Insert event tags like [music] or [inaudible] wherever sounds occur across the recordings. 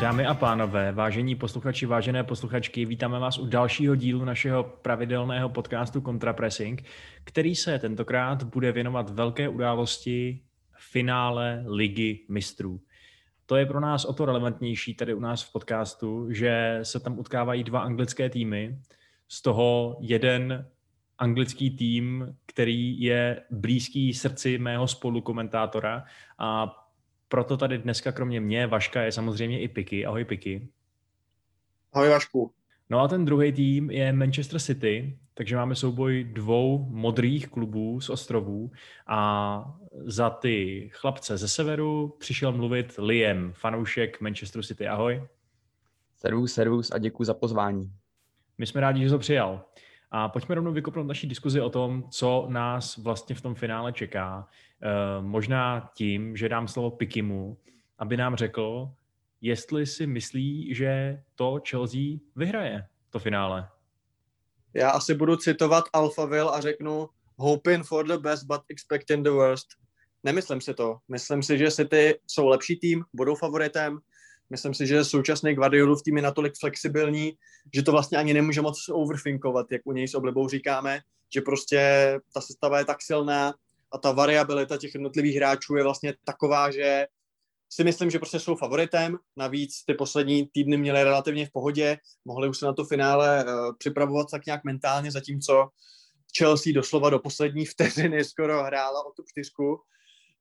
Dámy a pánové, vážení posluchači, vážené posluchačky, vítáme vás u dalšího dílu našeho pravidelného podcastu Contrapressing, který se tentokrát bude věnovat velké události finále Ligy mistrů. To je pro nás o to relevantnější tady u nás v podcastu, že se tam utkávají dva anglické týmy, z toho jeden anglický tým, který je blízký srdci mého spolukomentátora a proto tady dneska kromě mě, Vaška, je samozřejmě i Piky. Ahoj Piky. Ahoj Vašku. No a ten druhý tým je Manchester City, takže máme souboj dvou modrých klubů z ostrovů a za ty chlapce ze severu přišel mluvit Liam, fanoušek Manchester City. Ahoj. Servus, servus a děkuji za pozvání. My jsme rádi, že to přijal. A pojďme rovnou vykopnout naší diskuzi o tom, co nás vlastně v tom finále čeká. E, možná tím, že dám slovo Pikimu, aby nám řekl, jestli si myslí, že to Chelsea vyhraje, to finále. Já asi budu citovat Alphaville a řeknu hoping for the best, but expecting the worst. Nemyslím si to. Myslím si, že City jsou lepší tým, budou favoritem. Myslím si, že současný Guardiolův tým je natolik flexibilní, že to vlastně ani nemůže moc overthinkovat, jak u něj s oblibou říkáme, že prostě ta sestava je tak silná a ta variabilita těch jednotlivých hráčů je vlastně taková, že si myslím, že prostě jsou favoritem. Navíc ty poslední týdny měly relativně v pohodě, mohli už se na to finále uh, připravovat tak nějak mentálně, zatímco Chelsea doslova do poslední vteřiny skoro hrála o tu čtyřku.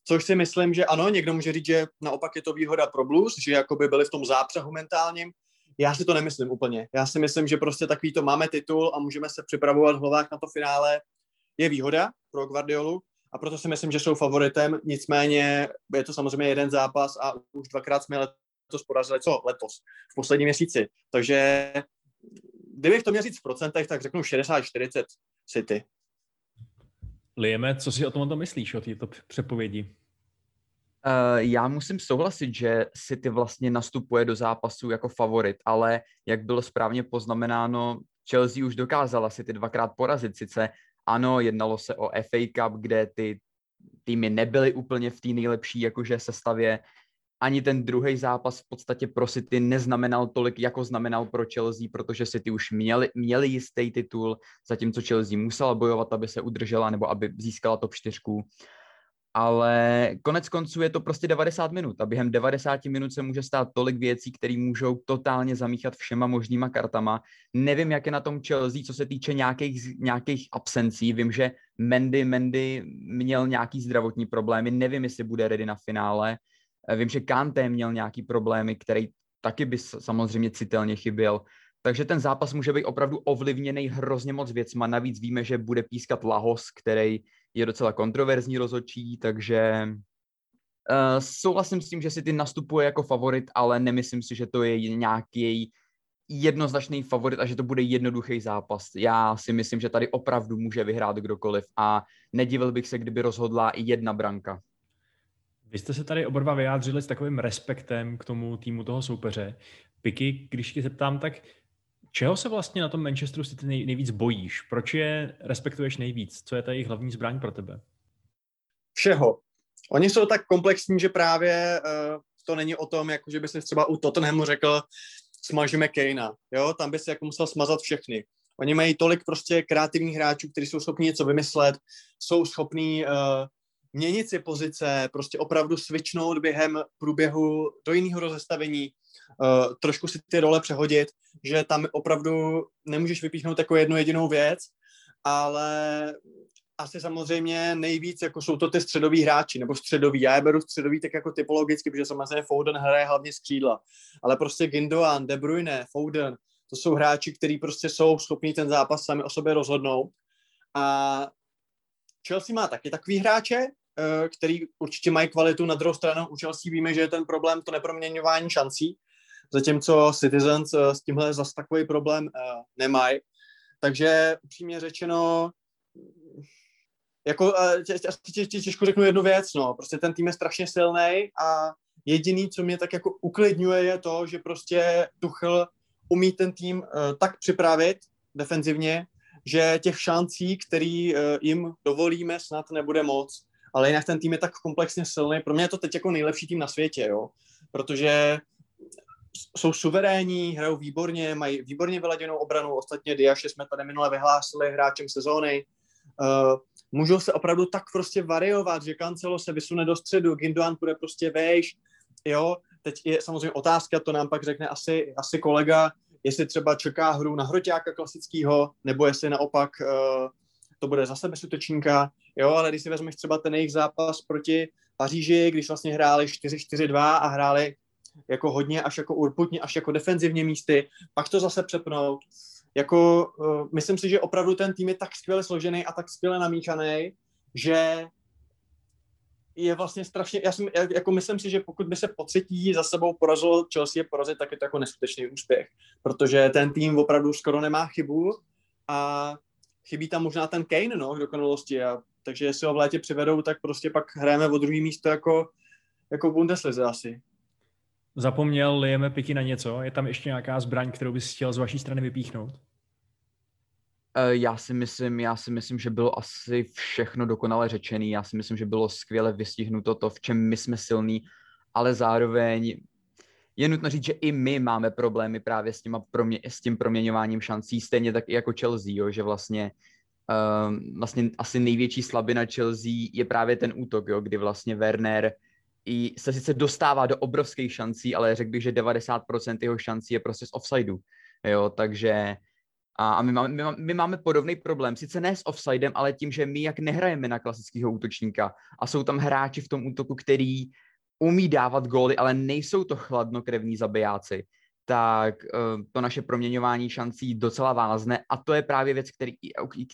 Což si myslím, že ano, někdo může říct, že naopak je to výhoda pro Blues, že jakoby byli v tom zápřehu mentálním. Já si to nemyslím úplně. Já si myslím, že prostě takový to máme titul a můžeme se připravovat v hlavách na to finále. Je výhoda pro Guardiolu, a proto si myslím, že jsou favoritem, nicméně je to samozřejmě jeden zápas a už dvakrát jsme letos porazili, co letos, v posledním měsíci. Takže kdybych to měl říct v procentech, tak řeknu 60-40 City. Lieme, co si o tom to myslíš, o této přepovědi? Uh, já musím souhlasit, že City vlastně nastupuje do zápasu jako favorit, ale jak bylo správně poznamenáno, Chelsea už dokázala City dvakrát porazit. Sice ano, jednalo se o FA Cup, kde ty týmy nebyly úplně v té nejlepší jakože sestavě. Ani ten druhý zápas v podstatě pro City neznamenal tolik, jako znamenal pro Chelsea, protože City už měli, měli jistý titul, zatímco Chelsea musela bojovat, aby se udržela nebo aby získala top 4 ale konec konců je to prostě 90 minut a během 90 minut se může stát tolik věcí, které můžou totálně zamíchat všema možnýma kartama. Nevím, jak je na tom Chelsea, co se týče nějakých, nějakých absencí. Vím, že Mendy, Mendy měl nějaký zdravotní problémy, nevím, jestli bude ready na finále. Vím, že Kanté měl nějaký problémy, který taky by samozřejmě citelně chyběl. Takže ten zápas může být opravdu ovlivněný hrozně moc věcma. Navíc víme, že bude pískat Lahos, který je docela kontroverzní rozhodčí, takže uh, souhlasím s tím, že si ty nastupuje jako favorit, ale nemyslím si, že to je nějaký jednoznačný favorit a že to bude jednoduchý zápas. Já si myslím, že tady opravdu může vyhrát kdokoliv a nedivil bych se, kdyby rozhodla i jedna branka. Vy jste se tady oba dva vyjádřili s takovým respektem k tomu týmu toho soupeře. Piky, když tě zeptám, tak Čeho se vlastně na tom Manchesteru City nej, nejvíc bojíš? Proč je respektuješ nejvíc? Co je ta jejich hlavní zbraň pro tebe? Všeho. Oni jsou tak komplexní, že právě uh, to není o tom, jako že by si třeba u Tottenhamu řekl, smažíme Kejna. Jo, tam by si jako musel smazat všechny. Oni mají tolik prostě kreativních hráčů, kteří jsou schopni něco vymyslet, jsou schopní uh, měnit si pozice, prostě opravdu switchnout během průběhu do jiného rozestavení, uh, trošku si ty role přehodit, že tam opravdu nemůžeš vypíchnout jako jednu jedinou věc, ale asi samozřejmě nejvíc, jako jsou to ty středoví hráči, nebo středoví. Já je beru středový tak jako typologicky, protože samozřejmě Foden hraje hlavně z křídla. Ale prostě Gindoan, De Bruyne, Foden, to jsou hráči, kteří prostě jsou schopní ten zápas sami o sobě rozhodnout. A Chelsea má taky takový hráče, který určitě mají kvalitu. Na druhou stranu u Chelsea víme, že je ten problém to neproměňování šancí, zatímco Citizens eh, s tímhle zase takový problém eh, nemají. Takže upřímně řečeno, jako, těžko řeknu jednu věc, no, prostě ten tým je strašně silný a jediný, co mě tak jako uklidňuje, je to, že prostě Tuchl umí ten tým tak připravit defenzivně, že těch šancí, který jim dovolíme, snad nebude moc. Ale jinak ten tým je tak komplexně silný. Pro mě je to teď jako nejlepší tým na světě, jo. Protože jsou suverénní, hrajou výborně, mají výborně vyladěnou obranu. Ostatně Diaše jsme tady minule vyhlásili hráčem sezóny. Uh, můžou se opravdu tak prostě variovat, že Cancelo se vysune do středu, Gindoan bude prostě vejš, jo. Teď je samozřejmě otázka, to nám pak řekne asi, asi kolega, jestli třeba čeká hru na hroťáka klasického, nebo jestli naopak uh, to bude zase bez útočníka, jo, ale když si vezmeš třeba ten jejich zápas proti Paříži, když vlastně hráli 4-4-2 a hráli jako hodně až jako urputně, až jako defenzivně místy, pak to zase přepnout. Jako, uh, myslím si, že opravdu ten tým je tak skvěle složený a tak skvěle namíchaný, že je vlastně strašně, já jsem, jako myslím si, že pokud by se po třetí za sebou porazilo Chelsea porazit, tak je to jako neskutečný úspěch, protože ten tým opravdu skoro nemá chybu a chybí tam možná ten Kane, no, v dokonalosti, a, takže jestli ho v létě přivedou, tak prostě pak hrajeme o druhý místo jako, jako Bundeslize asi. Zapomněl Lieme Piky na něco? Je tam ještě nějaká zbraň, kterou bys chtěl z vaší strany vypíchnout? Eh, já si myslím, já si myslím, že bylo asi všechno dokonale řečený. Já si myslím, že bylo skvěle vystihnuto to, v čem my jsme silní, ale zároveň je nutno říct, že i my máme problémy právě s, těma promě- s tím proměňováním šancí, stejně tak i jako Chelsea, jo, že vlastně um, vlastně asi největší slabina Chelsea je právě ten útok, jo, kdy vlastně Werner i se sice dostává do obrovských šancí, ale řekl bych, že 90% jeho šancí je prostě z offsideu, jo, takže a, a my, máme, my, máme, my máme podobný problém, sice ne s offsidem, ale tím, že my jak nehrajeme na klasického útočníka a jsou tam hráči v tom útoku, který umí dávat góly, ale nejsou to chladnokrevní zabijáci, tak uh, to naše proměňování šancí docela vázne a to je právě věc, který,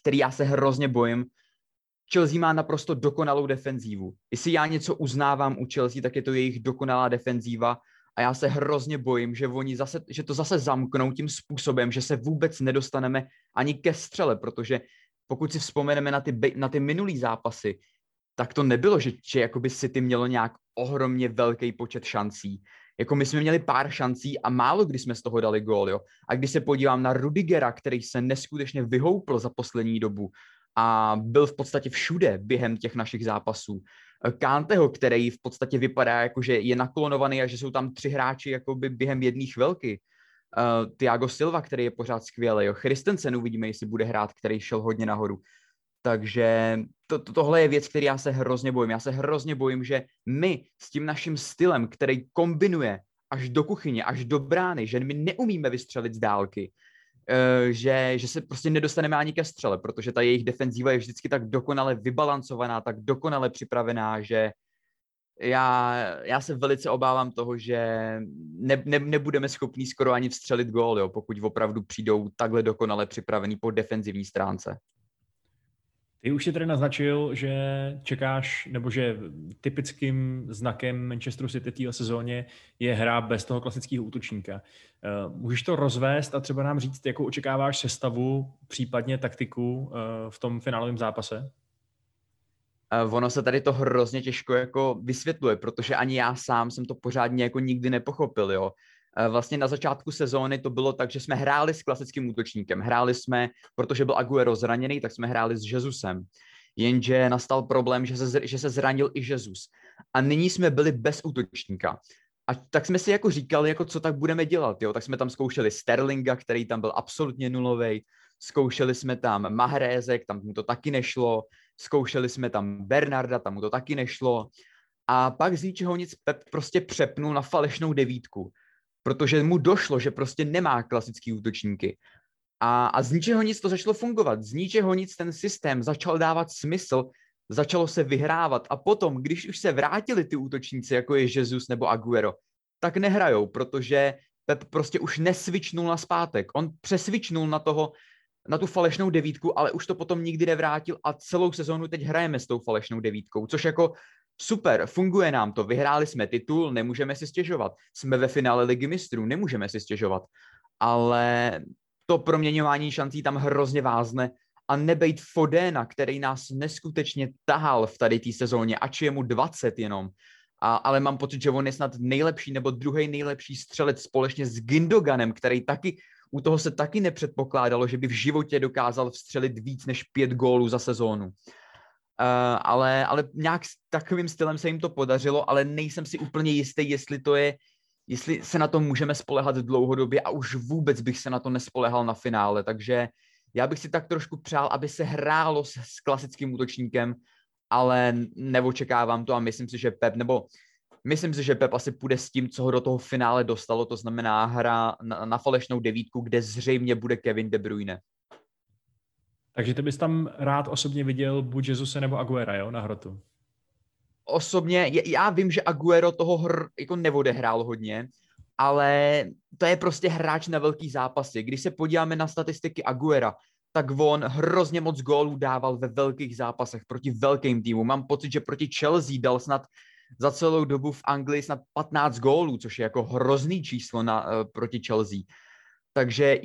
který já se hrozně bojím. Chelsea má naprosto dokonalou defenzívu. Jestli já něco uznávám u Chelsea, tak je to jejich dokonalá defenzíva a já se hrozně bojím, že oni zase, že to zase zamknou tím způsobem, že se vůbec nedostaneme ani ke střele, protože pokud si vzpomeneme na ty, na ty minulý zápasy, tak to nebylo, že, že jakoby City mělo nějak ohromně velký počet šancí. Jako my jsme měli pár šancí a málo kdy jsme z toho dali gól, jo. A když se podívám na Rudigera, který se neskutečně vyhoupl za poslední dobu a byl v podstatě všude během těch našich zápasů, Kanteho, který v podstatě vypadá jako, že je naklonovaný a že jsou tam tři hráči jakoby během jedné chvilky. Uh, Tiago Silva, který je pořád skvělý, jo. Christensen uvidíme, jestli bude hrát, který šel hodně nahoru. Takže to, to, tohle je věc, který já se hrozně bojím. Já se hrozně bojím, že my s tím naším stylem, který kombinuje až do kuchyně, až do brány, že my neumíme vystřelit z dálky, uh, že, že se prostě nedostaneme ani ke střele, protože ta jejich defenzíva je vždycky tak dokonale vybalancovaná, tak dokonale připravená, že já, já se velice obávám toho, že ne, ne, nebudeme schopní skoro ani vstřelit gól, jo, pokud opravdu přijdou takhle dokonale připravený po defenzivní stránce. Ty už si tedy naznačil, že čekáš, nebo že typickým znakem Manchesteru City téhle sezóně je hra bez toho klasického útočníka. Eh, můžeš to rozvést a třeba nám říct, jakou očekáváš sestavu, případně taktiku eh, v tom finálovém zápase? Ono se tady to hrozně těžko jako vysvětluje, protože ani já sám jsem to pořádně jako nikdy nepochopil, jo. Eh, vlastně na začátku sezóny to bylo tak, že jsme hráli s klasickým útočníkem. Hráli jsme, protože byl Aguero zraněný, tak jsme hráli s Jezusem. Jenže nastal problém, že se, že se zranil i Jezus. A nyní jsme byli bez útočníka. A tak jsme si jako říkali, jako co tak budeme dělat, jo? Tak jsme tam zkoušeli Sterlinga, který tam byl absolutně nulový. Zkoušeli jsme tam Mahrézek, tam mu to taky nešlo. Zkoušeli jsme tam Bernarda, tam mu to taky nešlo. A pak z ničeho nic Pep prostě přepnul na falešnou devítku protože mu došlo, že prostě nemá klasický útočníky. A, a z ničeho nic to začalo fungovat. Z ničeho nic ten systém začal dávat smysl, začalo se vyhrávat. A potom, když už se vrátili ty útočníci, jako je Jesus nebo Aguero, tak nehrajou, protože Pep prostě už nesvičnul na zpátek. On přesvičnul na toho, na tu falešnou devítku, ale už to potom nikdy nevrátil a celou sezónu teď hrajeme s tou falešnou devítkou, což jako super, funguje nám to, vyhráli jsme titul, nemůžeme si stěžovat. Jsme ve finále ligy mistrů, nemůžeme si stěžovat. Ale to proměňování šancí tam hrozně vázne a nebejt Fodena, který nás neskutečně tahal v tady té sezóně, ač je mu 20 jenom. A, ale mám pocit, že on je snad nejlepší nebo druhý nejlepší střelec společně s Gindoganem, který taky, u toho se taky nepředpokládalo, že by v životě dokázal vstřelit víc než pět gólů za sezónu. Uh, ale, ale nějak takovým stylem se jim to podařilo, ale nejsem si úplně jistý, jestli to je, jestli se na to můžeme spolehat dlouhodobě a už vůbec bych se na to nespolehal na finále, takže já bych si tak trošku přál, aby se hrálo s, s klasickým útočníkem, ale neočekávám to a myslím si, že Pep, nebo myslím si, že Pep asi půjde s tím, co ho do toho finále dostalo, to znamená hra na, na falešnou devítku, kde zřejmě bude Kevin De Bruyne. Takže ty bys tam rád osobně viděl buď Jesuse nebo Aguera, jo, na hrotu? Osobně, já vím, že Aguero toho hr jako neodehrál hodně, ale to je prostě hráč na velký zápasy. Když se podíváme na statistiky Aguera, tak on hrozně moc gólů dával ve velkých zápasech proti velkým týmům. Mám pocit, že proti Chelsea dal snad za celou dobu v Anglii snad 15 gólů, což je jako hrozný číslo na, uh, proti Chelsea. Takže,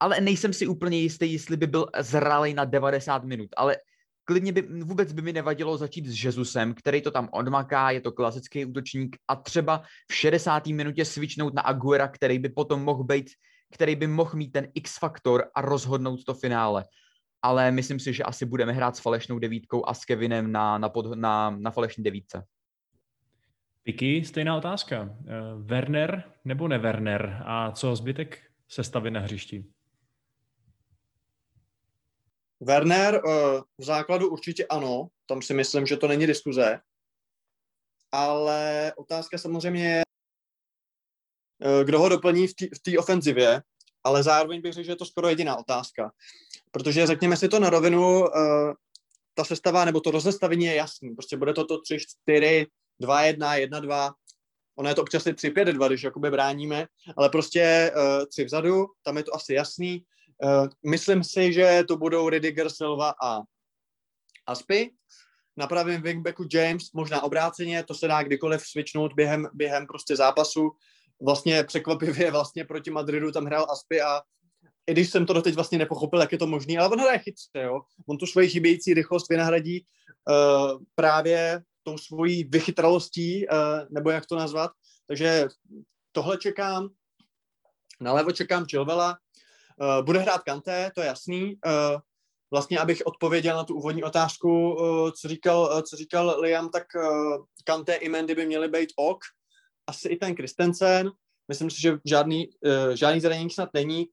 ale nejsem si úplně jistý, jestli by byl zralý na 90 minut, ale klidně by, vůbec by mi nevadilo začít s Jezusem, který to tam odmaká, je to klasický útočník a třeba v 60. minutě svičnout na Aguera, který by potom mohl být, který by mohl mít ten X-faktor a rozhodnout to finále. Ale myslím si, že asi budeme hrát s falešnou devítkou a s Kevinem na, na, pod, na, na falešní devítce. Piky, stejná otázka. Uh, Werner nebo ne Werner? A co zbytek sestavy na hřišti? Werner uh, v základu určitě ano, tam si myslím, že to není diskuze, ale otázka samozřejmě je, uh, kdo ho doplní v té ofenzivě, ale zároveň bych řekl, že je to skoro jediná otázka. Protože řekněme si to na rovinu, uh, ta sestava nebo to rozestavení je jasný. Prostě bude to to 3, 4, 2, 1, 1, 2. Ono je to občas 3, 5, 2, když jakoby bráníme, ale prostě uh, tři vzadu, tam je to asi jasný. Uh, myslím si, že to budou Ridiger, Silva a Aspy. Na pravém wingbacku James, možná obráceně, to se dá kdykoliv switchnout během, během prostě zápasu. Vlastně překvapivě vlastně proti Madridu tam hrál Aspy a i když jsem to doteď vlastně nepochopil, jak je to možné, ale on hraje chytře, jo. On tu svoji chybějící rychlost vynahradí uh, právě tou svojí vychytralostí, uh, nebo jak to nazvat. Takže tohle čekám. Nalevo čekám Chilvela, Uh, bude hrát Kanté, to je jasný. Uh, vlastně, abych odpověděl na tu úvodní otázku, uh, co, říkal, co říkal Liam, tak Kanté i Mendy by měly být ok. Asi i ten Kristensen. Myslím si, že žádný, žádný zranění snad není.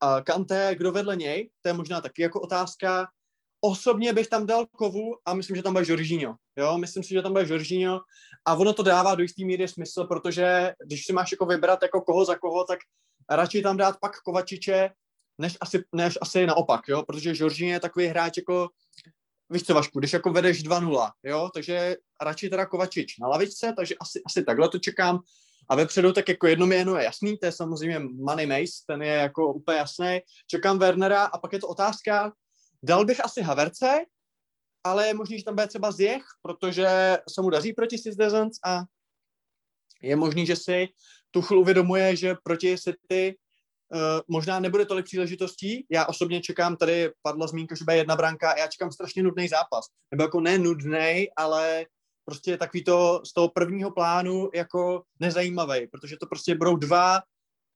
A Kanté, kdo vedle něj, to je možná taky jako otázka. Osobně bych tam dal Kovu a myslím, že tam bude Jorginho. Jo, myslím si, že tam bude Jorginho a ono to dává do jistý míry smysl, protože když si máš jako vybrat jako koho za koho, tak radši tam dát pak Kovačiče, než asi, než asi naopak, jo, protože Žoržín je takový hráč jako, víš co Vašku, když jako vedeš 2-0, jo, takže radši teda Kovačič na lavičce, takže asi, asi takhle to čekám. A vepředu tak jako jedno jméno je jasný, to je samozřejmě Money Mace, ten je jako úplně jasný. Čekám Wernera a pak je to otázka, dal bych asi Haverce, ale je možný, že tam bude třeba Zjech, protože se mu daří proti Citizens a je možný, že si Tuchl uvědomuje, že proti City uh, možná nebude tolik příležitostí. Já osobně čekám, tady padla zmínka, že bude jedna branka, já čekám strašně nudný zápas. Nebo jako ne nudný, ale prostě takový to z toho prvního plánu jako nezajímavý, protože to prostě budou dva,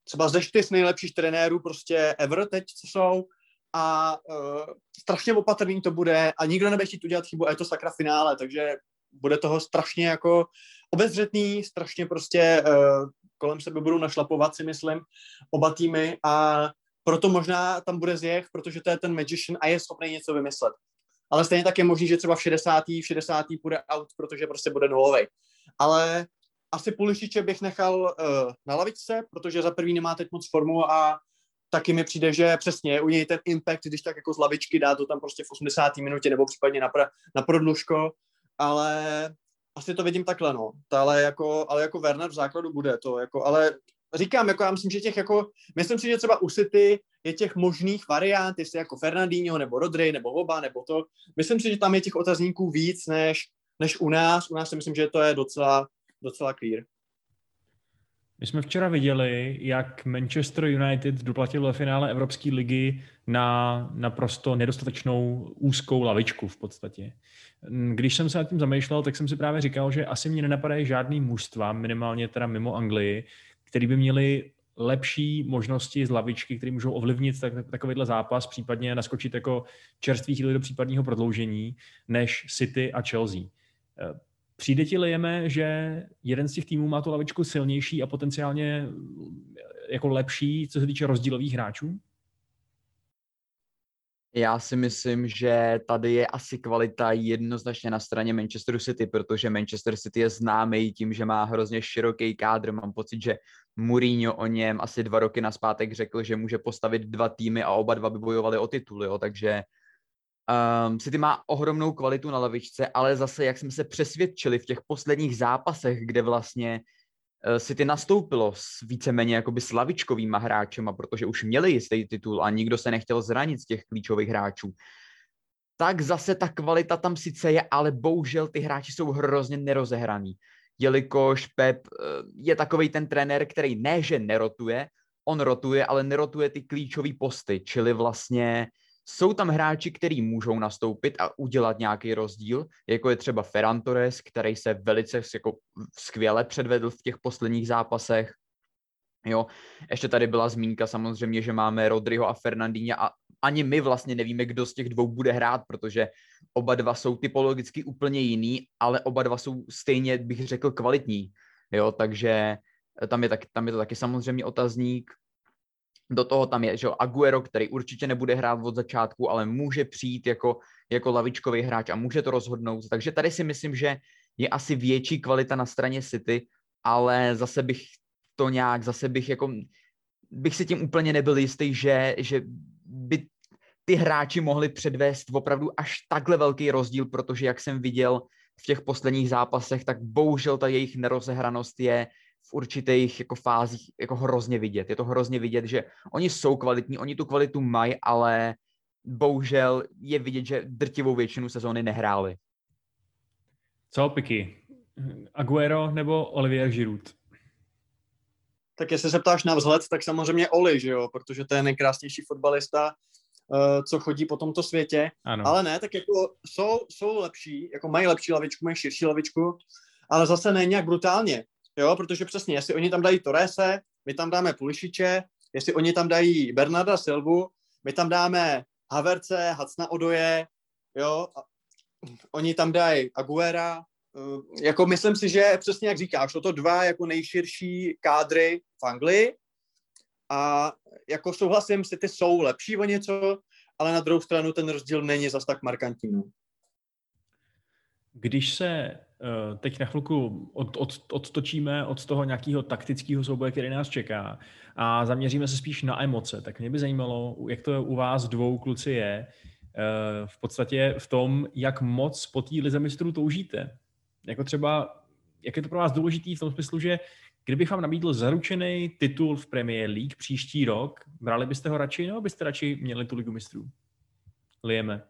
třeba ze čtyř nejlepších trenérů prostě ever teď, co jsou, a uh, strašně opatrný to bude a nikdo nebude chtít udělat chybu a je to sakra finále, takže bude toho strašně jako obezřetný, strašně prostě uh, kolem sebe budou našlapovat, si myslím, oba týmy a proto možná tam bude zjech, protože to je ten magician a je schopný něco vymyslet. Ale stejně tak je možný, že třeba v 60. v 60. půjde out, protože prostě bude nulový. Ale asi Pulišiče bych nechal uh, na lavičce, protože za prvý nemá teď moc formu a taky mi přijde, že přesně u něj ten impact, když tak jako z lavičky dá to tam prostě v 80. minutě nebo případně na, pra, na prodlužko, ale asi to vidím takhle, no. Ale jako, ale jako Werner v základu bude to, jako, ale říkám, jako já myslím, že těch jako, myslím si, že třeba u City je těch možných variant, jestli jako Fernandinho, nebo Rodri, nebo oba, nebo to. Myslím si, že tam je těch otazníků víc, než, než u nás. U nás si myslím, že to je docela, docela clear. My jsme včera viděli, jak Manchester United doplatil ve finále Evropské ligy na naprosto nedostatečnou úzkou lavičku v podstatě. Když jsem se nad tím zamýšlel, tak jsem si právě říkal, že asi mě nenapadají žádný mužstva, minimálně teda mimo Anglii, který by měli lepší možnosti z lavičky, které můžou ovlivnit tak, takovýhle zápas, případně naskočit jako čerstvý chvíli do případního prodloužení, než City a Chelsea. Přijde ti Lijeme, že jeden z těch týmů má tu lavičku silnější a potenciálně jako lepší, co se týče rozdílových hráčů? Já si myslím, že tady je asi kvalita jednoznačně na straně Manchesteru City, protože Manchester City je známý tím, že má hrozně široký kádr. Mám pocit, že Mourinho o něm asi dva roky naspátek řekl, že může postavit dva týmy a oba dva by bojovali o titul, jo? takže um, City má ohromnou kvalitu na lavičce, ale zase, jak jsme se přesvědčili v těch posledních zápasech, kde vlastně uh, City nastoupilo s víceméně jakoby slavičkovýma hráčema, protože už měli jistý titul a nikdo se nechtěl zranit z těch klíčových hráčů, tak zase ta kvalita tam sice je, ale bohužel ty hráči jsou hrozně nerozehraný, jelikož Pep uh, je takový ten trenér, který ne, že nerotuje, on rotuje, ale nerotuje ty klíčové posty, čili vlastně jsou tam hráči, kteří můžou nastoupit a udělat nějaký rozdíl, jako je třeba Ferran Torres, který se velice jako skvěle předvedl v těch posledních zápasech. Jo, ještě tady byla zmínka samozřejmě, že máme Rodriho a Fernandíně a ani my vlastně nevíme, kdo z těch dvou bude hrát, protože oba dva jsou typologicky úplně jiný, ale oba dva jsou stejně, bych řekl, kvalitní. Jo, takže tam je, tak, tam je to taky samozřejmě otazník. Do toho tam je že Aguero, který určitě nebude hrát od začátku, ale může přijít jako, jako lavičkový hráč a může to rozhodnout. Takže tady si myslím, že je asi větší kvalita na straně City, ale zase bych to nějak, zase bych jako, bych si tím úplně nebyl jistý, že, že by ty hráči mohli předvést opravdu až takhle velký rozdíl, protože jak jsem viděl v těch posledních zápasech, tak bohužel ta jejich nerozehranost je, v určitých jako fázích jako hrozně vidět. Je to hrozně vidět, že oni jsou kvalitní, oni tu kvalitu mají, ale bohužel je vidět, že drtivou většinu sezóny nehráli. Co, Piky? Aguero nebo Olivier Giroud? Tak jestli se ptáš na vzhled, tak samozřejmě Oli, že jo, protože to je nejkrásnější fotbalista, uh, co chodí po tomto světě. Ano. Ale ne, tak jako jsou, jsou lepší, jako mají lepší lavičku, mají širší lavičku, ale zase ne nějak brutálně. Jo, protože přesně, jestli oni tam dají Torese, my tam dáme Pulišiče, jestli oni tam dají Bernarda Silvu, my tam dáme Haverce, Hacna Odoje, jo, a oni tam dají Aguera, eh, jako myslím si, že přesně jak říkáš, to dva jako nejširší kádry v Anglii a jako souhlasím si, ty jsou lepší o něco, ale na druhou stranu ten rozdíl není zas tak markantní. No. Když se teď na chvilku od, od, odtočíme od toho nějakého taktického souboje, který nás čeká a zaměříme se spíš na emoce, tak mě by zajímalo, jak to u vás dvou kluci je, eh, v podstatě v tom, jak moc po té lize mistrů toužíte. Jako třeba, jak je to pro vás důležitý v tom smyslu, že kdybych vám nabídl zaručený titul v Premier League příští rok, brali byste ho radši, nebo byste radši měli tu ligu mistrů? Lijeme.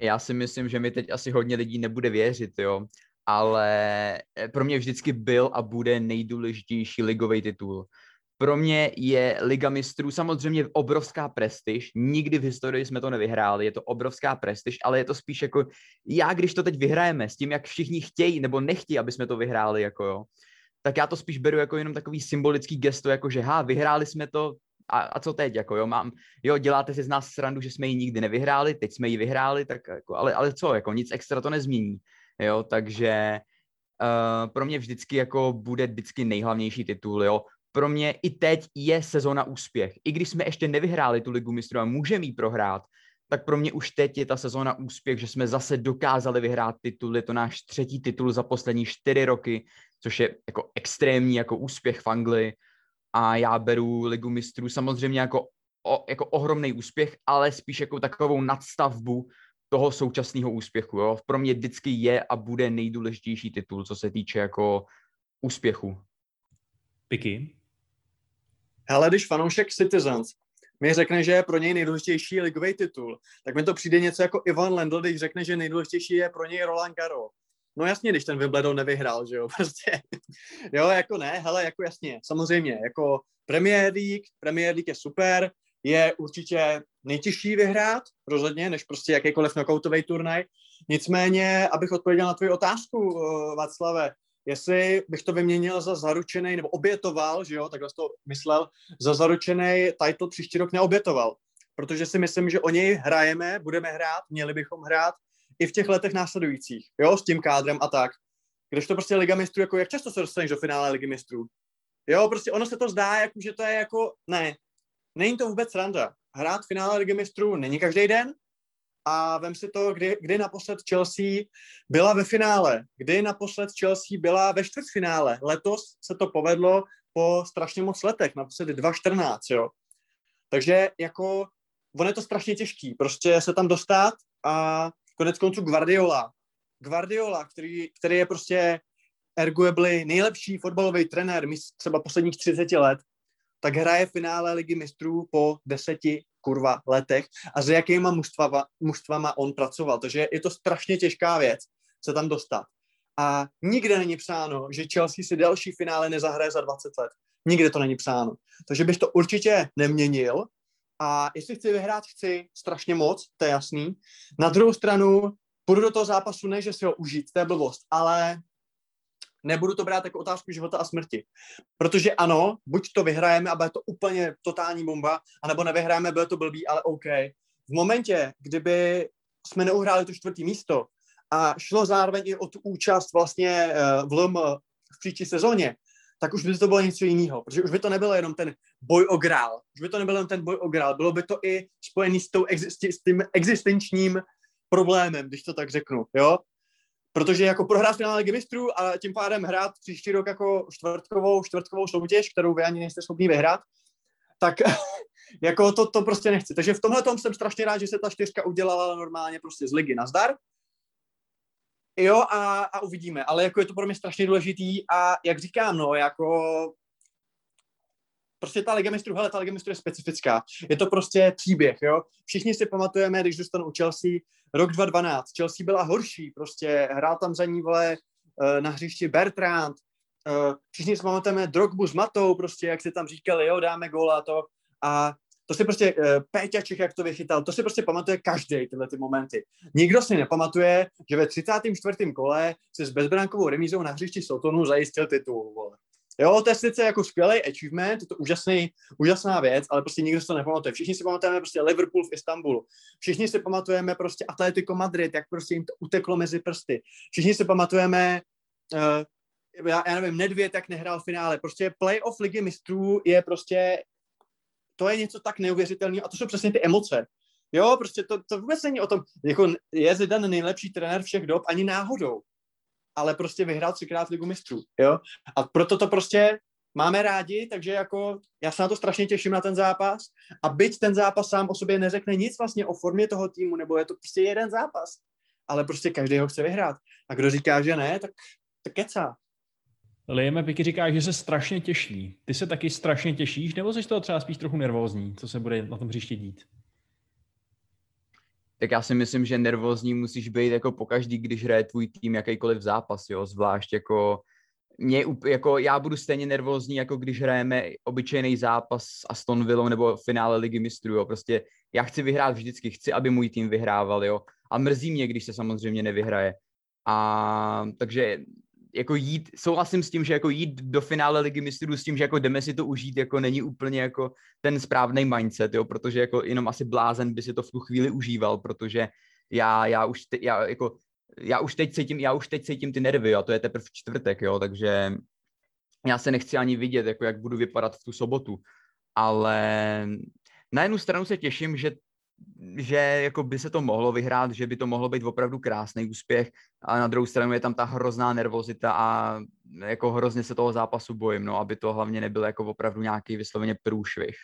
Já si myslím, že mi teď asi hodně lidí nebude věřit, jo, ale eh, pro mě vždycky byl a bude nejdůležitější ligový titul. Pro mě je Liga mistrů samozřejmě obrovská prestiž, nikdy v historii jsme to nevyhráli, je to obrovská prestiž, ale je to spíš jako, já když to teď vyhrajeme s tím, jak všichni chtějí nebo nechtějí, aby jsme to vyhráli, jako jo, tak já to spíš beru jako jenom takový symbolický gesto, jako že ha, vyhráli jsme to, a, a co teď, jako jo, mám, jo, děláte si z nás srandu, že jsme ji nikdy nevyhráli, teď jsme ji vyhráli, tak jako, ale, ale co, jako nic extra to nezmění, jo, takže uh, pro mě vždycky jako bude vždycky nejhlavnější titul, jo, pro mě i teď je sezona úspěch. I když jsme ještě nevyhráli tu ligu mistrů a můžeme ji prohrát, tak pro mě už teď je ta sezóna úspěch, že jsme zase dokázali vyhrát titul. Je to náš třetí titul za poslední čtyři roky, což je jako extrémní jako úspěch v Anglii a já beru Ligu mistrů samozřejmě jako, o, jako ohromný úspěch, ale spíš jako takovou nadstavbu toho současného úspěchu. Jo? Pro mě vždycky je a bude nejdůležitější titul, co se týče jako úspěchu. Piky? Hele, když fanoušek Citizens mi řekne, že je pro něj nejdůležitější ligový titul, tak mi to přijde něco jako Ivan Lendl, když řekne, že nejdůležitější je pro něj Roland Garros. No jasně, když ten Wimbledon nevyhrál, že jo, [laughs] prostě. jo, jako ne, hele, jako jasně, samozřejmě, jako Premier League, Premier League je super, je určitě nejtěžší vyhrát, rozhodně, než prostě jakýkoliv knockoutový turnaj. Nicméně, abych odpověděl na tvoji otázku, uh, Václave, jestli bych to vyměnil za zaručený, nebo obětoval, že jo, takhle to myslel, za zaručený title příští rok neobětoval. Protože si myslím, že o něj hrajeme, budeme hrát, měli bychom hrát i v těch letech následujících, jo, s tím kádrem a tak. Když to prostě Liga mistrů, jako jak často se dostaneš do finále Ligy mistrů? Jo, prostě ono se to zdá, jako, že to je jako, ne, není to vůbec randa. Hrát finále Ligy mistrů není každý den, a vem si to, kdy, kdy naposled Chelsea byla ve finále, kdy naposled Chelsea byla ve čtvrtfinále. Letos se to povedlo po strašně moc letech, naposledy 2014, jo. Takže jako, on je to strašně těžký, prostě se tam dostat a konec konců Guardiola. Guardiola, který, který je prostě erguably nejlepší fotbalový trenér třeba posledních 30 let, tak hraje finále ligy mistrů po deseti kurva letech a s jakýma mužstvama, mužstvama on pracoval. Takže je to strašně těžká věc se tam dostat. A nikde není psáno, že Chelsea si další finále nezahraje za 20 let. Nikde to není psáno. Takže bych to určitě neměnil. A jestli chci vyhrát, chci strašně moc, to je jasný. Na druhou stranu, půjdu do toho zápasu, ne, že si ho užít, to je blbost, ale nebudu to brát jako otázku života a smrti. Protože ano, buď to vyhrajeme a bude to úplně totální bomba, anebo nevyhrajeme, bude to blbý, ale OK. V momentě, kdyby jsme neuhráli to čtvrtý místo a šlo zároveň i o tu účast vlastně eh, v LM v příští sezóně, tak už by to bylo něco jiného, protože už by to nebylo jenom ten boj o grál, už by to nebyl jenom ten boj o grál, bylo by to i spojený s, tou exist- s tím existenčním problémem, když to tak řeknu, jo? protože jako prohrát finále Ligy mistrů a tím pádem hrát příští rok jako čtvrtkovou, čtvrtkovou soutěž, kterou vy ani nejste schopni vyhrát, tak [laughs] jako to, to prostě nechci. Takže v tomhle tom jsem strašně rád, že se ta čtyřka udělala normálně prostě z ligy na zdar. Jo, a, a uvidíme. Ale jako je to pro mě strašně důležitý a jak říkám, no, jako prostě ta Liga mistrů, hele, ta Liga mistrů je specifická. Je to prostě příběh, jo. Všichni si pamatujeme, když dostanu u Chelsea rok 2012. Chelsea byla horší, prostě hrál tam za ní, vole, eh, na hřišti Bertrand, eh, všichni si pamatujeme Drogbu s Matou, prostě, jak si tam říkali, jo, dáme góla a to. A to si prostě, uh, Péťa Čech, jak to vychytal, to si prostě pamatuje každý tyhle ty momenty. Nikdo si nepamatuje, že ve 34. kole se s bezbránkovou remízou na hřišti Sotonu zajistil titul, vole. Jo, to je sice jako skvělý achievement, je to úžasný, úžasná věc, ale prostě nikdo si to nepamatuje. Všichni si pamatujeme prostě Liverpool v Istanbulu. Všichni si pamatujeme prostě Atletico Madrid, jak prostě jim to uteklo mezi prsty. Všichni si pamatujeme, uh, já, já nevím, Nedvěd, jak nehrál v finále. Prostě playoff ligy mistrů je prostě, to je něco tak neuvěřitelného a to jsou přesně ty emoce. Jo, prostě to, to vůbec není o tom, jako je Zidane nejlepší trenér všech dob, ani náhodou ale prostě vyhrál třikrát ligu mistrů, jo. A proto to prostě máme rádi, takže jako já se na to strašně těším na ten zápas a byť ten zápas sám o sobě neřekne nic vlastně o formě toho týmu, nebo je to prostě jeden zápas, ale prostě každý ho chce vyhrát. A kdo říká, že ne, tak, tak kecá. Lieme Piky říká, že se strašně těší. Ty se taky strašně těšíš, nebo jsi toho třeba spíš trochu nervózní, co se bude na tom příště dít? tak já si myslím, že nervózní musíš být jako pokaždý, když hraje tvůj tým jakýkoliv zápas, jo, zvlášť jako mě, jako já budu stejně nervózní, jako když hrajeme obyčejný zápas s Aston Villou nebo finále ligy mistrů, jo, prostě já chci vyhrát vždycky, chci, aby můj tým vyhrával, jo, a mrzí mě, když se samozřejmě nevyhraje. A takže jako jít, souhlasím s tím, že jako jít do finále ligy mistrů s tím, že jako jdeme si to užít, jako není úplně jako ten správný mindset, jo, protože jako jenom asi blázen by si to v tu chvíli užíval, protože já, já už, te, já jako, já už teď cítím, já už teď cítím ty nervy, a to je teprve čtvrtek, jo, takže já se nechci ani vidět, jako jak budu vypadat v tu sobotu, ale na jednu stranu se těším, že že jako by se to mohlo vyhrát, že by to mohlo být opravdu krásný úspěch, a na druhou stranu je tam ta hrozná nervozita a jako hrozně se toho zápasu bojím, no, aby to hlavně nebyl jako opravdu nějaký vysloveně průšvih.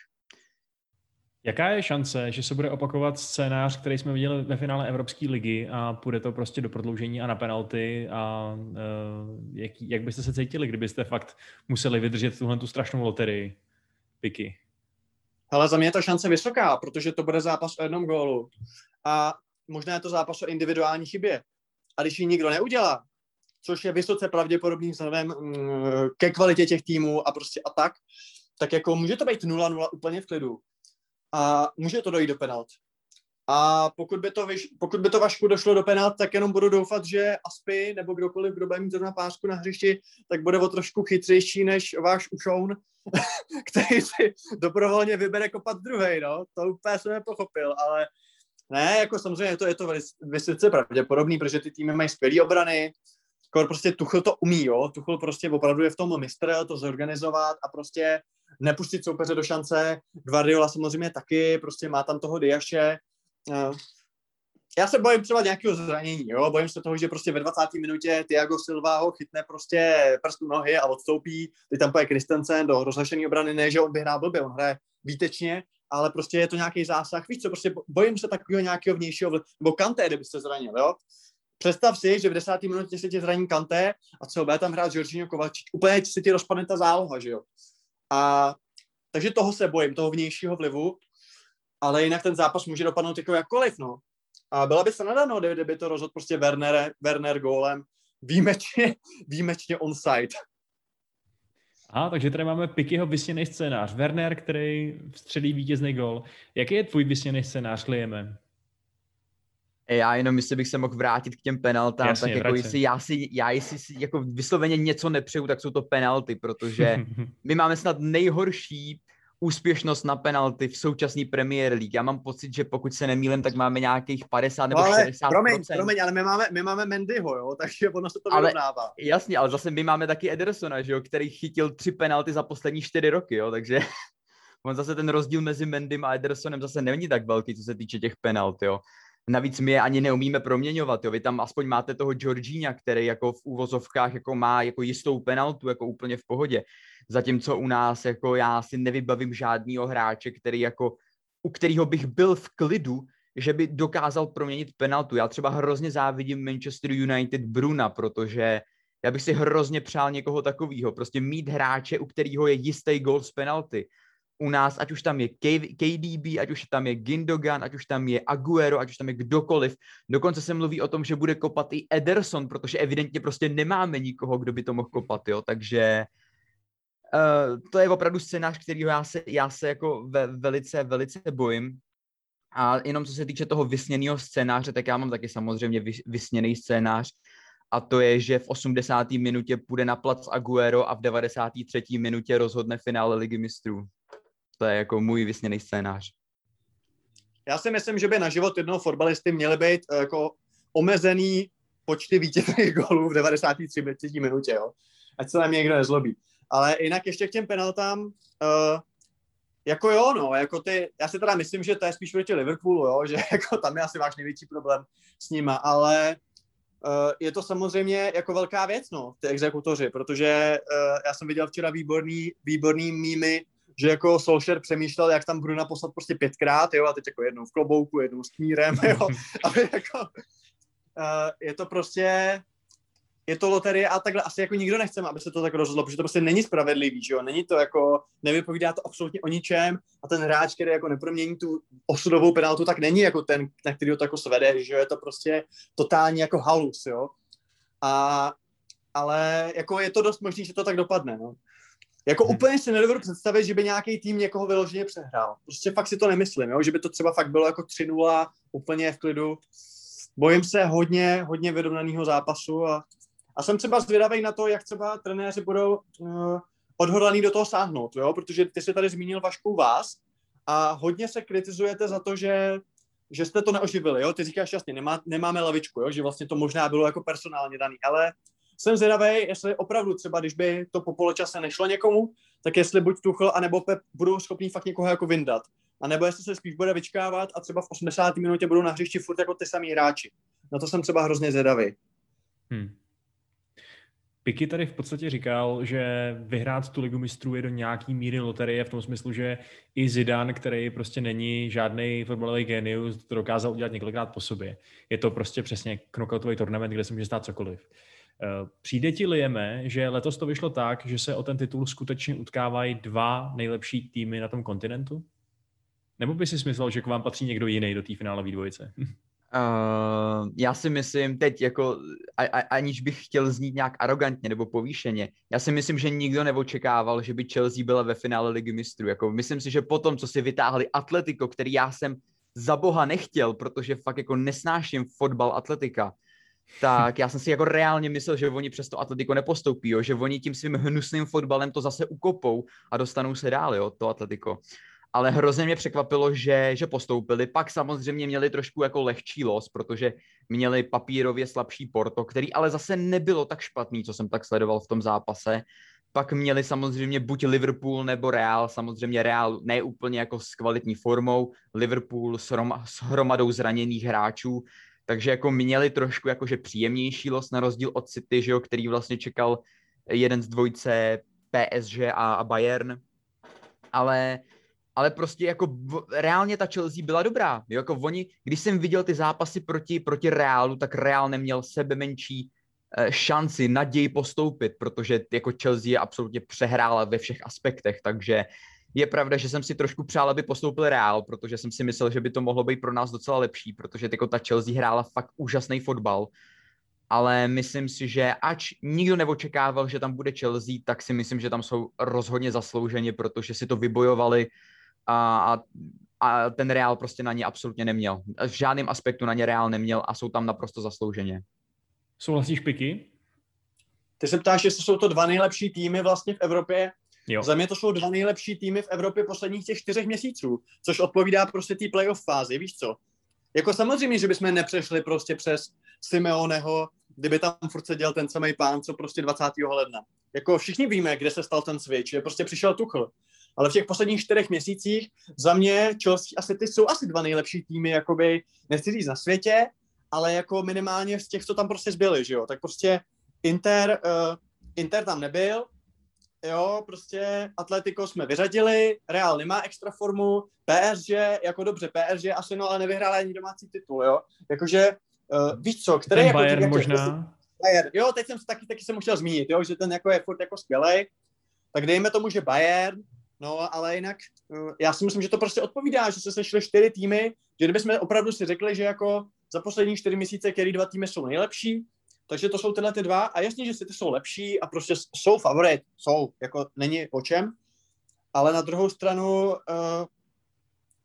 Jaká je šance, že se bude opakovat scénář, který jsme viděli ve finále Evropské ligy a půjde to prostě do prodloužení a na penalty a uh, jak, jak byste se cítili, kdybyste fakt museli vydržet tuhle tu strašnou loterii? Piky. Ale za mě je ta šance vysoká, protože to bude zápas o jednom gólu. A možná je to zápas o individuální chybě. A když ji nikdo neudělá, což je vysoce pravděpodobný vzhledem mm, ke kvalitě těch týmů a prostě a tak, tak jako může to být 0-0 úplně v klidu. A může to dojít do penalt. A pokud by, to, vyš, pokud by to Vašku došlo do penalt, tak jenom budu doufat, že Aspy nebo kdokoliv, kdo bude mít zrovna pásku na hřišti, tak bude o trošku chytřejší než váš Ušoun, [laughs] který si dobrovolně vybere kopat druhý, no. To úplně jsem nepochopil, ale ne, jako samozřejmě je to, je to vysoce pravděpodobný, protože ty týmy mají skvělé obrany, Kor prostě Tuchl to umí, jo. Tuchl prostě opravdu je v tom mistr, to zorganizovat a prostě nepustit soupeře do šance. Guardiola samozřejmě taky, prostě má tam toho Diaše, Eh, já se bojím třeba nějakého zranění, jo? bojím se toho, že prostě ve 20. minutě Tiago Silva ho chytne prostě prstu nohy a odstoupí, teď tam poje Kristensen do rozhašené obrany, ne, že on by hrál blbě, on hraje výtečně, ale prostě je to nějaký zásah, víš co, prostě bojím se takového nějakého vnějšího, nebo Kanté, kdyby se zranil, jo? Představ si, že v desátý minutě se ti zraní Kanté a co bude tam hrát Jorginho Kovačič, úplně se ti rozpadne ta záloha, že jo? A takže toho se bojím, toho vnějšího vlivu ale jinak ten zápas může dopadnout jako jakkoliv, no. A byla by se no, kdyby to rozhodl prostě Werner, Werner gólem, výjimečně, [laughs] výjimečně onside. A, takže tady máme Pikyho vysněný scénář. Werner, který vstřelí vítězný gol. Jaký je tvůj vysněný scénář, Lieme? Já jenom, jestli bych se mohl vrátit k těm penaltám, Jasně, tak jako jestli já si, já jestli si jako vysloveně něco nepřeju, tak jsou to penalty, protože [laughs] my máme snad nejhorší úspěšnost na penalty v současné Premier League. Já mám pocit, že pokud se nemýlím, tak máme nějakých 50 nebo no ale, 60 promiň, promiň, ale my máme, my máme Mendyho, jo, [laughs] takže ono se to ale, vyrovnává. Jasně, ale zase my máme taky Edersona, že jo, který chytil tři penalty za poslední čtyři roky, jo, takže [laughs] on zase ten rozdíl mezi Mendym a Edersonem zase není tak velký, co se týče těch penalt, jo. Navíc my je ani neumíme proměňovat, jo. Vy tam aspoň máte toho Georgina, který jako v úvozovkách jako má jako jistou penaltu, jako úplně v pohodě. Zatímco u nás jako já si nevybavím žádného hráče, který jako, u kterého bych byl v klidu, že by dokázal proměnit penaltu. Já třeba hrozně závidím Manchester United Bruna, protože já bych si hrozně přál někoho takového. Prostě mít hráče, u kterého je jistý gol z penalty. U nás, ať už tam je KDB, ať už tam je Gindogan, ať už tam je Aguero, ať už tam je kdokoliv. Dokonce se mluví o tom, že bude kopat i Ederson, protože evidentně prostě nemáme nikoho, kdo by to mohl kopat, jo. Takže uh, to je opravdu scénář, kterýho já se, já se jako ve, velice, velice bojím. A jenom co se týče toho vysněného scénáře, tak já mám taky samozřejmě vys, vysněný scénář. A to je, že v 80. minutě půjde na plac Aguero a v 93. minutě rozhodne finále Ligy mistrů. To je jako můj vysněný scénář. Já si myslím, že by na život jednoho fotbalisty měly být eh, jako omezený počty vítězných gólů v 93 minutě, jo. Ať se na mě někdo nezlobí. Ale jinak ještě k těm penaltám, uh, jako jo, no, jako ty, já si teda myslím, že to je spíš proti Liverpoolu, jo, že [laughs] jako tam je asi váš největší problém s nima, ale uh, je to samozřejmě jako velká věc, no, ty exekutoři, protože uh, já jsem viděl včera výborný, výborný mýmy, že jako Solskjaer přemýšlel, jak tam Bruna poslat prostě pětkrát, jo, a teď jako jednou v klobouku, jednou s knírem, [laughs] jo, [laughs] aby jako, uh, je to prostě, je to loterie a takhle asi jako nikdo nechceme, aby se to tak rozhodlo, protože to prostě není spravedlivý, že jo, není to jako, nevypovídá to absolutně o ničem a ten hráč, který jako nepromění tu osudovou penaltu, tak není jako ten, na který to jako svede, že jo, je to prostě totální jako halus, jo. A, ale jako je to dost možný, že to tak dopadne, no. Jako hmm. úplně si nedovedu představit, že by nějaký tým někoho vyloženě přehrál. Prostě fakt si to nemyslím, jo? že by to třeba fakt bylo jako 3-0 úplně v klidu. Bojím se hodně, hodně vyrovnaného zápasu a a jsem třeba zvědavý na to, jak třeba trenéři budou uh, odhodlaný do toho sáhnout, jo? protože ty jsi tady zmínil Vašku vás a hodně se kritizujete za to, že že jste to neoživili, jo? Ty říkáš jasně, nemá, nemáme lavičku, jo? Že vlastně to možná bylo jako personálně daný, ale jsem zvědavý, jestli opravdu třeba, když by to po poločase nešlo někomu, tak jestli buď Tuchl, anebo Pep budou schopni fakt někoho jako vyndat. A nebo jestli se spíš bude vyčkávat a třeba v 80. minutě budou na hřišti furt jako ty samý hráči. Na to jsem třeba hrozně zvědavý. Hmm. Piky tady v podstatě říkal, že vyhrát tu ligu mistrů je do nějaký míry loterie v tom smyslu, že i Zidane, který prostě není žádný fotbalový genius, to dokázal udělat několikrát po sobě. Je to prostě přesně knockoutový turnament, kde se může stát cokoliv. Eh, přijde ti Lieme, že letos to vyšlo tak, že se o ten titul skutečně utkávají dva nejlepší týmy na tom kontinentu? Nebo by si smyslel, že k vám patří někdo jiný do té finálové dvojice? [laughs] Uh, já si myslím teď jako, a, a, aniž bych chtěl znít nějak arrogantně nebo povýšeně, já si myslím, že nikdo neočekával, že by Chelsea byla ve finále ligy mistrů. Jako, myslím si, že potom, co si vytáhli Atletico, který já jsem za boha nechtěl, protože fakt jako nesnáším fotbal Atletika, tak já jsem si jako reálně myslel, že oni přes to Atletico nepostoupí, jo? že oni tím svým hnusným fotbalem to zase ukopou a dostanou se dál, jo, to Atletico ale hrozně mě překvapilo, že, že postoupili. Pak samozřejmě měli trošku jako lehčí los, protože měli papírově slabší Porto, který ale zase nebylo tak špatný, co jsem tak sledoval v tom zápase. Pak měli samozřejmě buď Liverpool nebo Real, samozřejmě Real ne úplně jako s kvalitní formou, Liverpool s, rom, s hromadou zraněných hráčů, takže jako měli trošku jakože příjemnější los na rozdíl od City, že jo, který vlastně čekal jeden z dvojce PSG a, a Bayern, ale ale prostě jako v, reálně ta Chelsea byla dobrá. Jo, jako oni, když jsem viděl ty zápasy proti, proti Realu, tak Real neměl sebe menší eh, šanci, naději postoupit, protože jako Chelsea je absolutně přehrála ve všech aspektech, takže je pravda, že jsem si trošku přál, aby postoupil Real, protože jsem si myslel, že by to mohlo být pro nás docela lepší, protože jako ta Chelsea hrála fakt úžasný fotbal, ale myslím si, že ač nikdo neočekával, že tam bude Chelsea, tak si myslím, že tam jsou rozhodně zaslouženě, protože si to vybojovali, a, a, a ten Real prostě na ně absolutně neměl. V žádném aspektu na ně Real neměl a jsou tam naprosto zaslouženě. Souhlasíš, Piky? Ty se ptáš, jestli jsou to dva nejlepší týmy vlastně v Evropě. Jo. Za mě to jsou dva nejlepší týmy v Evropě posledních těch čtyřech měsíců, což odpovídá prostě té playoff fázi, víš co? Jako samozřejmě, že bychom nepřešli prostě přes Simeoneho, kdyby tam furt seděl ten samý pán, co prostě 20. ledna. Jako všichni víme, kde se stal ten switch, že prostě přišel Tuchl ale v těch posledních čtyřech měsících za mě Chelsea a City jsou asi dva nejlepší týmy, jakoby, nechci říct na světě, ale jako minimálně z těch, co tam prostě zbyli, že jo, tak prostě Inter, uh, Inter tam nebyl, jo, prostě Atletico jsme vyřadili, Real nemá extra formu, PSG, jako dobře, PSG asi no, ale nevyhrála ani domácí titul, jo, jakože uh, víš co, který ten jako Bayern jako, možná. Bayern, jo, teď jsem taky, taky jsem chtěl zmínit, jo, že ten jako je furt jako skvělej, tak dejme tomu, že Bayern, No, ale jinak eh, já si myslím, že to prostě odpovídá, že se sešly čtyři týmy, že kdybychom opravdu si řekli, že jako za poslední čtyři měsíce, který dva týmy jsou nejlepší, takže to jsou tyhle ty dva. A jasně, že si ty jsou lepší a prostě jsou favorit, jsou, jako není o čem, ale na druhou stranu uh,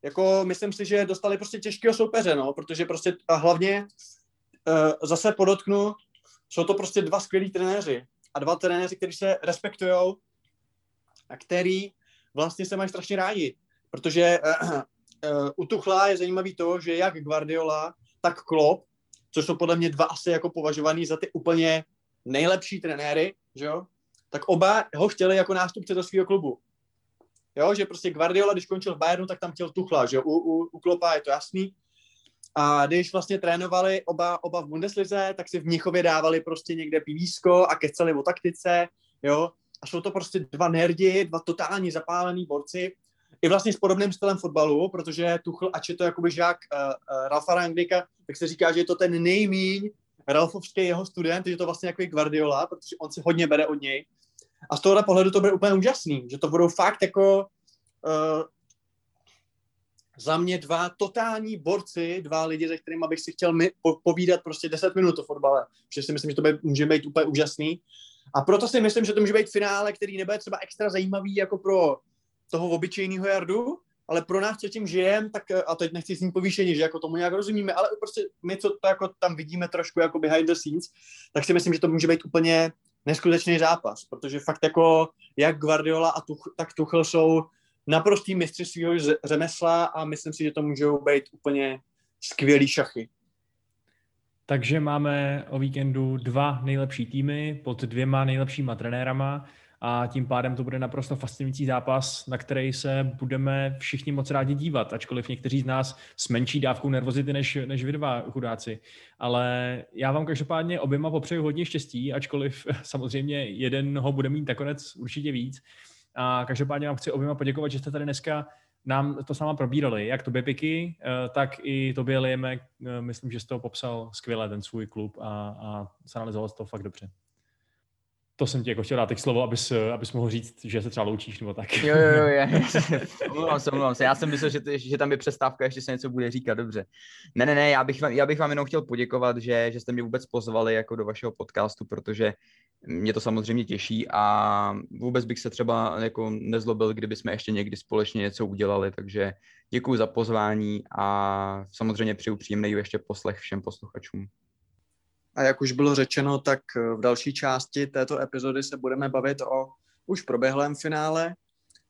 jako myslím si, že dostali prostě těžkého soupeře, no, protože prostě a hlavně uh, zase podotknu, jsou to prostě dva skvělí trenéři. A dva trenéři, kteří se respektují a který vlastně se mají strašně rádi, protože uh, uh, u Tuchla je zajímavý to, že jak Guardiola, tak Klopp, což jsou podle mě dva asi jako považovaný za ty úplně nejlepší trenéry, že jo, tak oba ho chtěli jako nástupce do svého klubu. Jo, že prostě Guardiola, když končil v Bayernu, tak tam chtěl Tuchla, že u, u, u Klopa je to jasný. A když vlastně trénovali oba, oba v Bundeslize, tak si v Mnichově dávali prostě někde pivísko a kecali o taktice, jo a jsou to prostě dva nerdi, dva totální zapálení borci, i vlastně s podobným stylem fotbalu, protože Tuchl, ač je to jakoby žák uh, uh, Ralfa Rangnicka, tak se říká, že je to ten nejmíň Ralfovský jeho student, že to vlastně jako Guardiola, protože on si hodně bere od něj. A z tohohle pohledu to bude úplně úžasný, že to budou fakt jako uh, za mě dva totální borci, dva lidi, se kterými bych si chtěl my, po, povídat prostě 10 minut o fotbale, protože si myslím, že to bude, může být úplně úžasný. A proto si myslím, že to může být finále, který nebude třeba extra zajímavý jako pro toho obyčejného jardu, ale pro nás, co tím žijem, tak, a teď nechci s ním povýšení, že jako tomu nějak rozumíme, ale prostě my, co to jako tam vidíme trošku jako behind the scenes, tak si myslím, že to může být úplně neskutečný zápas, protože fakt jako jak Guardiola a Tuch, tak Tuchel jsou naprostý mistři svého řemesla a myslím si, že to můžou být úplně skvělý šachy. Takže máme o víkendu dva nejlepší týmy pod dvěma nejlepšíma trenérama a tím pádem to bude naprosto fascinující zápas, na který se budeme všichni moc rádi dívat, ačkoliv někteří z nás s menší dávkou nervozity než, než vy dva chudáci. Ale já vám každopádně oběma popřeju hodně štěstí, ačkoliv [laughs] samozřejmě jeden ho bude mít nakonec určitě víc. A každopádně vám chci oběma poděkovat, že jste tady dneska nám to s náma probírali, jak tobě Piky, eh, tak i tobě Lieme, eh, myslím, že jsi to popsal skvěle, ten svůj klub a, a zanalizoval to fakt dobře. To jsem ti jako chtěl dát teď slovo, abys, abys mohl říct, že se třeba loučíš nebo tak. Jo, jo, jo, [laughs] omlouvám se, omlouvám se. Já jsem myslel, že, že tam je přestávka, ještě se něco bude říkat, dobře. Ne, ne, ne, já bych, vám, já bych vám jenom chtěl poděkovat, že, že jste mě vůbec pozvali jako do vašeho podcastu, protože mě to samozřejmě těší a vůbec bych se třeba jako nezlobil, kdyby jsme ještě někdy společně něco udělali, takže děkuji za pozvání a samozřejmě přeju příjemný ještě poslech všem posluchačům. A jak už bylo řečeno, tak v další části této epizody se budeme bavit o už proběhlém finále,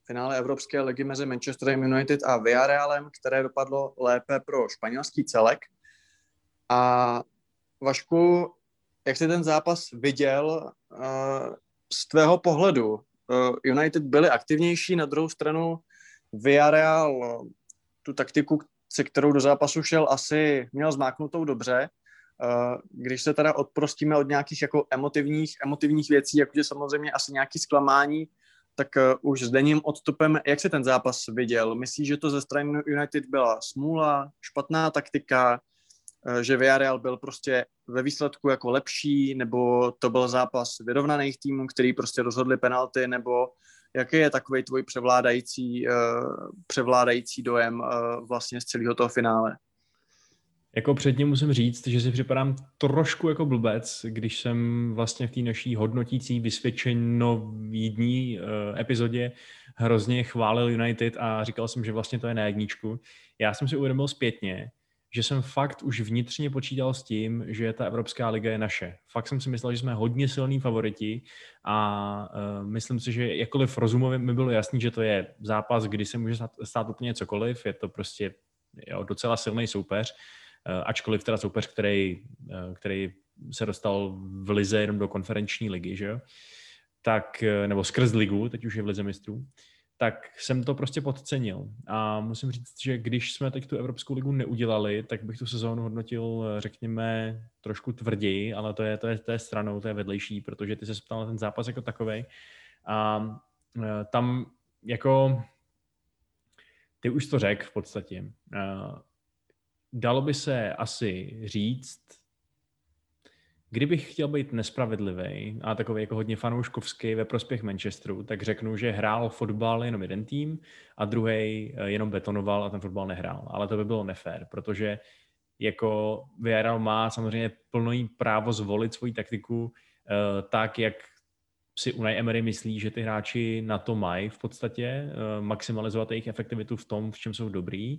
finále Evropské ligy mezi Manchesterem United a Villarrealem, které dopadlo lépe pro španělský celek. A Vašku, jak jsi ten zápas viděl uh, z tvého pohledu? Uh, United byli aktivnější, na druhou stranu Villarreal tu taktiku, se kterou do zápasu šel, asi měl zmáknutou dobře. Eh, když se teda odprostíme od nějakých jako emotivních, emotivních věcí, jakože samozřejmě asi nějaký zklamání, tak uh, už s denním odstupem, jak se ten zápas viděl? Myslíš, že to ze strany United byla smůla, špatná taktika, uh, že Villarreal byl prostě ve výsledku jako lepší, nebo to byl zápas vyrovnaných týmů, který prostě rozhodli penalty, nebo jaký je takový tvůj převládající, převládající dojem vlastně z celého toho finále? Jako předtím musím říct, že si připadám trošku jako blbec, když jsem vlastně v té naší hodnotící vysvědčenovídní uh, epizodě hrozně chválil United a říkal jsem, že vlastně to je na jedničku. Já jsem si uvědomil zpětně, že jsem fakt už vnitřně počítal s tím, že ta Evropská liga je naše. Fakt jsem si myslel, že jsme hodně silní favoriti a uh, myslím si, že jakkoliv rozumově mi bylo jasný, že to je zápas, kdy se může stát, stát úplně cokoliv, je to prostě jo, docela silný soupeř, ačkoliv teda soupeř, který, uh, který se dostal v lize jenom do konferenční ligy, že jo? tak, nebo skrz ligu, teď už je v lize mistrů, tak jsem to prostě podcenil. A musím říct, že když jsme teď tu Evropskou ligu neudělali, tak bych tu sezónu hodnotil, řekněme, trošku tvrději, ale to je, to je, to je stranou, to je vedlejší, protože ty se ptal na ten zápas jako takový. A tam jako ty už to řekl v podstatě. Dalo by se asi říct, Kdybych chtěl být nespravedlivý a takový jako hodně fanouškovský ve prospěch Manchesteru, tak řeknu, že hrál fotbal jenom jeden tým a druhý eh, jenom betonoval a ten fotbal nehrál. Ale to by bylo nefér, protože jako Villarreal má samozřejmě plný právo zvolit svoji taktiku uh, tak, jak si Unai Emery myslí, že ty hráči na to mají v podstatě, uh, maximalizovat jejich efektivitu v tom, v čem jsou dobrý.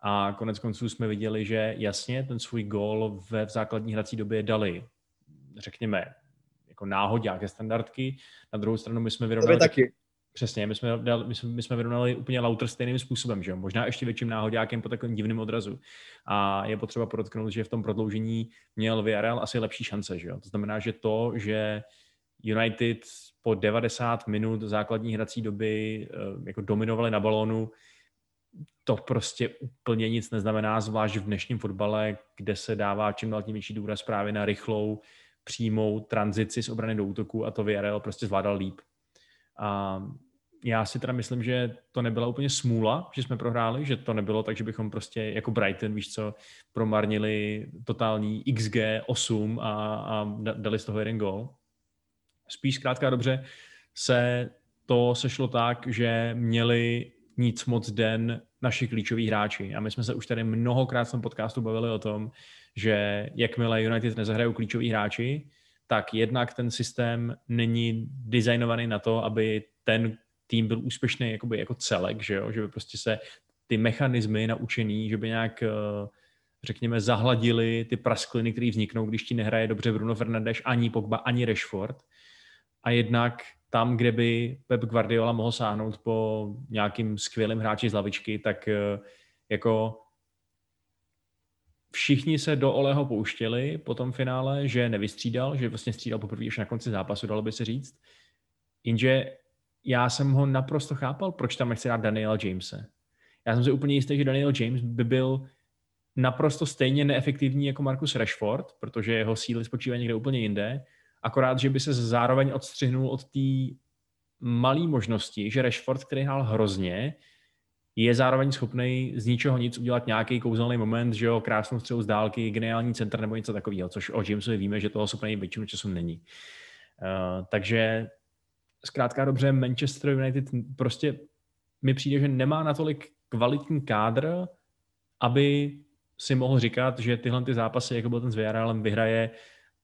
A konec konců jsme viděli, že jasně ten svůj gól ve v základní hrací době dali řekněme, jako náhodě, standardky. Na druhou stranu my jsme vyrovnali... taky. Přesně, my jsme, dali, my, jsme, my jsme vyrovnali úplně lauter stejným způsobem, že jo? možná ještě větším náhodákem po takovém divném odrazu. A je potřeba podotknout, že v tom prodloužení měl Villarreal asi lepší šance. Že jo? To znamená, že to, že United po 90 minut základní hrací doby eh, jako dominovali na balónu, to prostě úplně nic neznamená, zvlášť v dnešním fotbale, kde se dává čím dál tím větší důraz právě na rychlou, přímou tranzici z obrany do útoku a to VRL prostě zvládal líp. A já si teda myslím, že to nebyla úplně smůla, že jsme prohráli, že to nebylo tak, že bychom prostě jako Brighton, víš co, promarnili totální XG 8 a, a dali z toho jeden gol. Spíš zkrátka dobře se to sešlo tak, že měli nic moc den naši klíčoví hráči. A my jsme se už tady mnohokrát v tom podcastu bavili o tom, že jakmile United nezahrajou klíčoví hráči, tak jednak ten systém není designovaný na to, aby ten tým byl úspěšný jakoby jako celek, že, jo? že by prostě se ty mechanismy naučený, že by nějak eh, řekněme, zahladili ty praskliny, které vzniknou, když ti nehraje dobře Bruno Fernandes, ani Pogba, ani Rashford. A jednak tam, kde by Pep Guardiola mohl sáhnout po nějakým skvělým hráči z lavičky, tak eh, jako všichni se do Oleho pouštěli po tom finále, že nevystřídal, že vlastně střídal poprvé až na konci zápasu, dalo by se říct. Jenže já jsem ho naprosto chápal, proč tam nechce dát Daniela Jamese. Já jsem si úplně jistý, že Daniel James by byl naprosto stejně neefektivní jako Marcus Rashford, protože jeho síly spočívají někde úplně jinde, akorát, že by se zároveň odstřihnul od té malé možnosti, že Rashford, který hrál hrozně, je zároveň schopný z ničeho nic udělat nějaký kouzelný moment, že jo, krásnou střelu z dálky, geniální centr nebo něco takového, což o Jamesovi víme, že toho schopný většinu času není. Uh, takže zkrátka dobře, Manchester United prostě mi přijde, že nemá natolik kvalitní kádr, aby si mohl říkat, že tyhle ty zápasy, jako byl ten s Villarrealem, vyhraje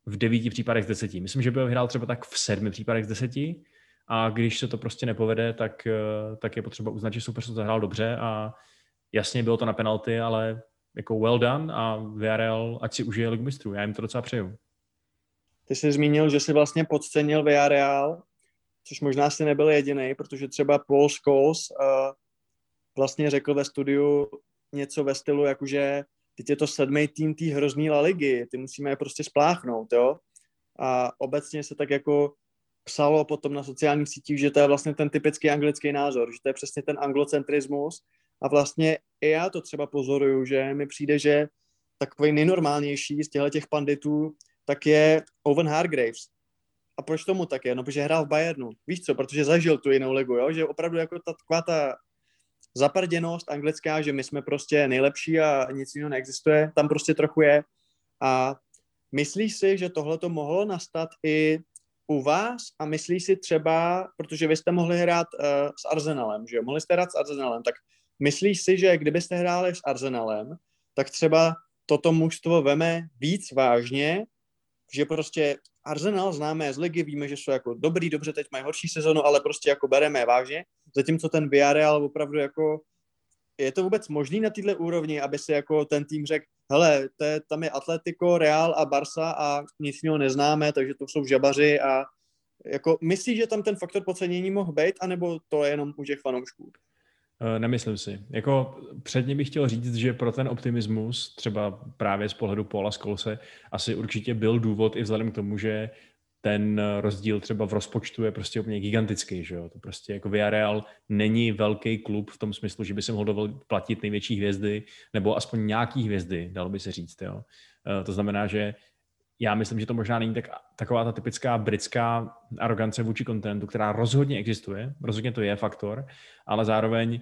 v devíti případech z deseti. Myslím, že by ho vyhrál třeba tak v sedmi případech z deseti a když se to prostě nepovede, tak, eh, tak je potřeba uznat, že super to zahrál dobře a jasně bylo to na penalty, ale jako well done a Villarreal, ať si užije ligu mistrů. Já jim to docela přeju. Ty jsi zmínil, že jsi vlastně podcenil Villarreal, což možná si nebyl jediný, protože třeba Paul Scholes uh, vlastně řekl ve studiu něco ve stylu, jakože teď je to sedmý tým té hrozný La Ligy, ty musíme je prostě spláchnout, jo. A obecně se tak jako psalo potom na sociálních sítích, že to je vlastně ten typický anglický názor, že to je přesně ten anglocentrismus a vlastně i já to třeba pozoruju, že mi přijde, že takový nejnormálnější z těchto těch panditů tak je Owen Hargraves. A proč tomu tak je? No, protože hrál v Bayernu. Víš co, protože zažil tu jinou ligu, jo? že opravdu jako ta, taková ta zaprděnost anglická, že my jsme prostě nejlepší a nic jiného neexistuje, tam prostě trochu je. A myslíš si, že tohle to mohlo nastat i u vás a myslíš si třeba, protože vy jste mohli hrát uh, s Arsenalem, že jo? Mohli jste hrát s Arsenalem, tak myslíš si, že kdybyste hráli s Arsenalem, tak třeba toto mužstvo veme víc vážně, že prostě Arsenal známe z ligy, víme, že jsou jako dobrý, dobře, teď mají horší sezonu, ale prostě jako bereme je vážně, zatímco ten Villarreal opravdu jako je to vůbec možný na této úrovni, aby si jako ten tým řekl, hele, to je, tam je Atletico, Real a Barca a nic jiného neznáme, takže to jsou žabaři a jako myslíš, že tam ten faktor podcenění mohl být, anebo to je jenom u těch fanoušků? Eh, nemyslím si. Jako předně bych chtěl říct, že pro ten optimismus, třeba právě z pohledu Paula Skolse, asi určitě byl důvod i vzhledem k tomu, že ten rozdíl třeba v rozpočtu je prostě úplně gigantický, že jo? To prostě jako Villarreal není velký klub v tom smyslu, že by se mohl dovolit platit největší hvězdy, nebo aspoň nějaký hvězdy, dalo by se říct, jo? Eh, to znamená, že já myslím, že to možná není tak, taková ta typická britská arogance vůči kontentu, která rozhodně existuje, rozhodně to je faktor, ale zároveň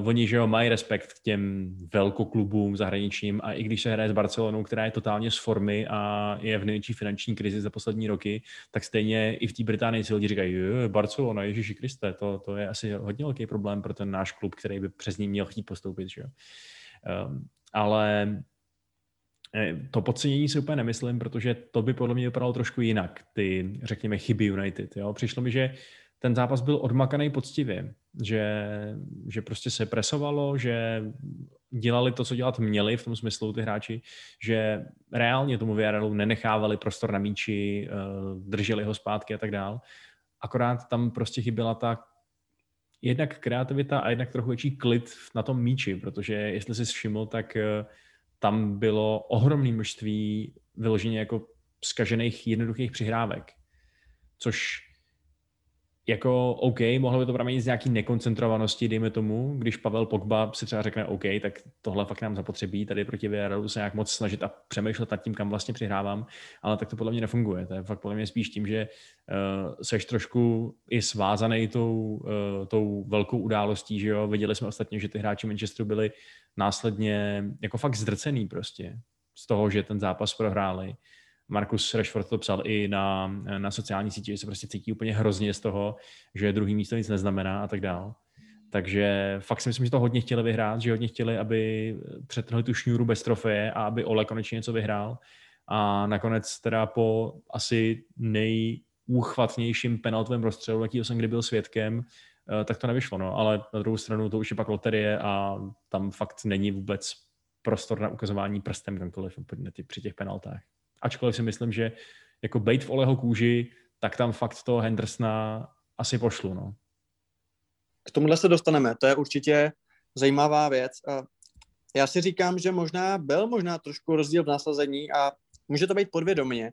uh, oni, že jo, mají respekt k těm velkoklubům zahraničním a i když se hraje s Barcelonou, která je totálně z formy a je v největší finanční krizi za poslední roky, tak stejně i v té Británii si lidi říkají, Barcelona, Ježíši Kriste, to, to je asi hodně velký problém pro ten náš klub, který by přes ní měl chtít postoupit, že jo. Um, ale to podcenění si úplně nemyslím, protože to by podle mě vypadalo trošku jinak, ty, řekněme, chyby United. Jo? Přišlo mi, že ten zápas byl odmakaný poctivě, že, že prostě se presovalo, že dělali to, co dělat měli v tom smyslu ty hráči, že reálně tomu Villarrealu nenechávali prostor na míči, eh, drželi ho zpátky a tak dál. Akorát tam prostě chyběla ta jednak kreativita a jednak trochu větší klid na tom míči, protože jestli si všiml, tak uh, tam bylo ohromné množství vyloženě jako zkažených jednoduchých přihrávek. Což jako OK, mohlo by to pramenit z nějaký nekoncentrovanosti, dejme tomu, když Pavel Pogba si třeba řekne OK, tak tohle fakt nám zapotřebí, tady proti Villarrealu se nějak moc snažit a přemýšlet nad tím, kam vlastně přihrávám, ale tak to podle mě nefunguje. To je fakt podle mě spíš tím, že uh, seš trošku i svázaný tou, uh, tou velkou událostí, že jo, viděli jsme ostatně, že ty hráči Manchesteru byli následně jako fakt zdrcený prostě z toho, že ten zápas prohráli. Markus Rashford to psal i na, na sociální síti, že se prostě cítí úplně hrozně z toho, že druhý místo nic neznamená a tak dál. Takže fakt si myslím, že to hodně chtěli vyhrát, že hodně chtěli, aby přetrhli tu šňůru bez trofeje a aby Ole konečně něco vyhrál. A nakonec teda po asi nejúchvatnějším penaltovém rozstřelu, jaký jsem kdy byl svědkem, tak to nevyšlo. No. Ale na druhou stranu to už je pak loterie a tam fakt není vůbec prostor na ukazování prstem kamkoliv při těch penaltách ačkoliv si myslím, že jako bejt v Oleho kůži, tak tam fakt toho Hendersona asi pošlu. No. K tomuhle se dostaneme, to je určitě zajímavá věc. Já si říkám, že možná byl možná trošku rozdíl v násazení a může to být podvědomě,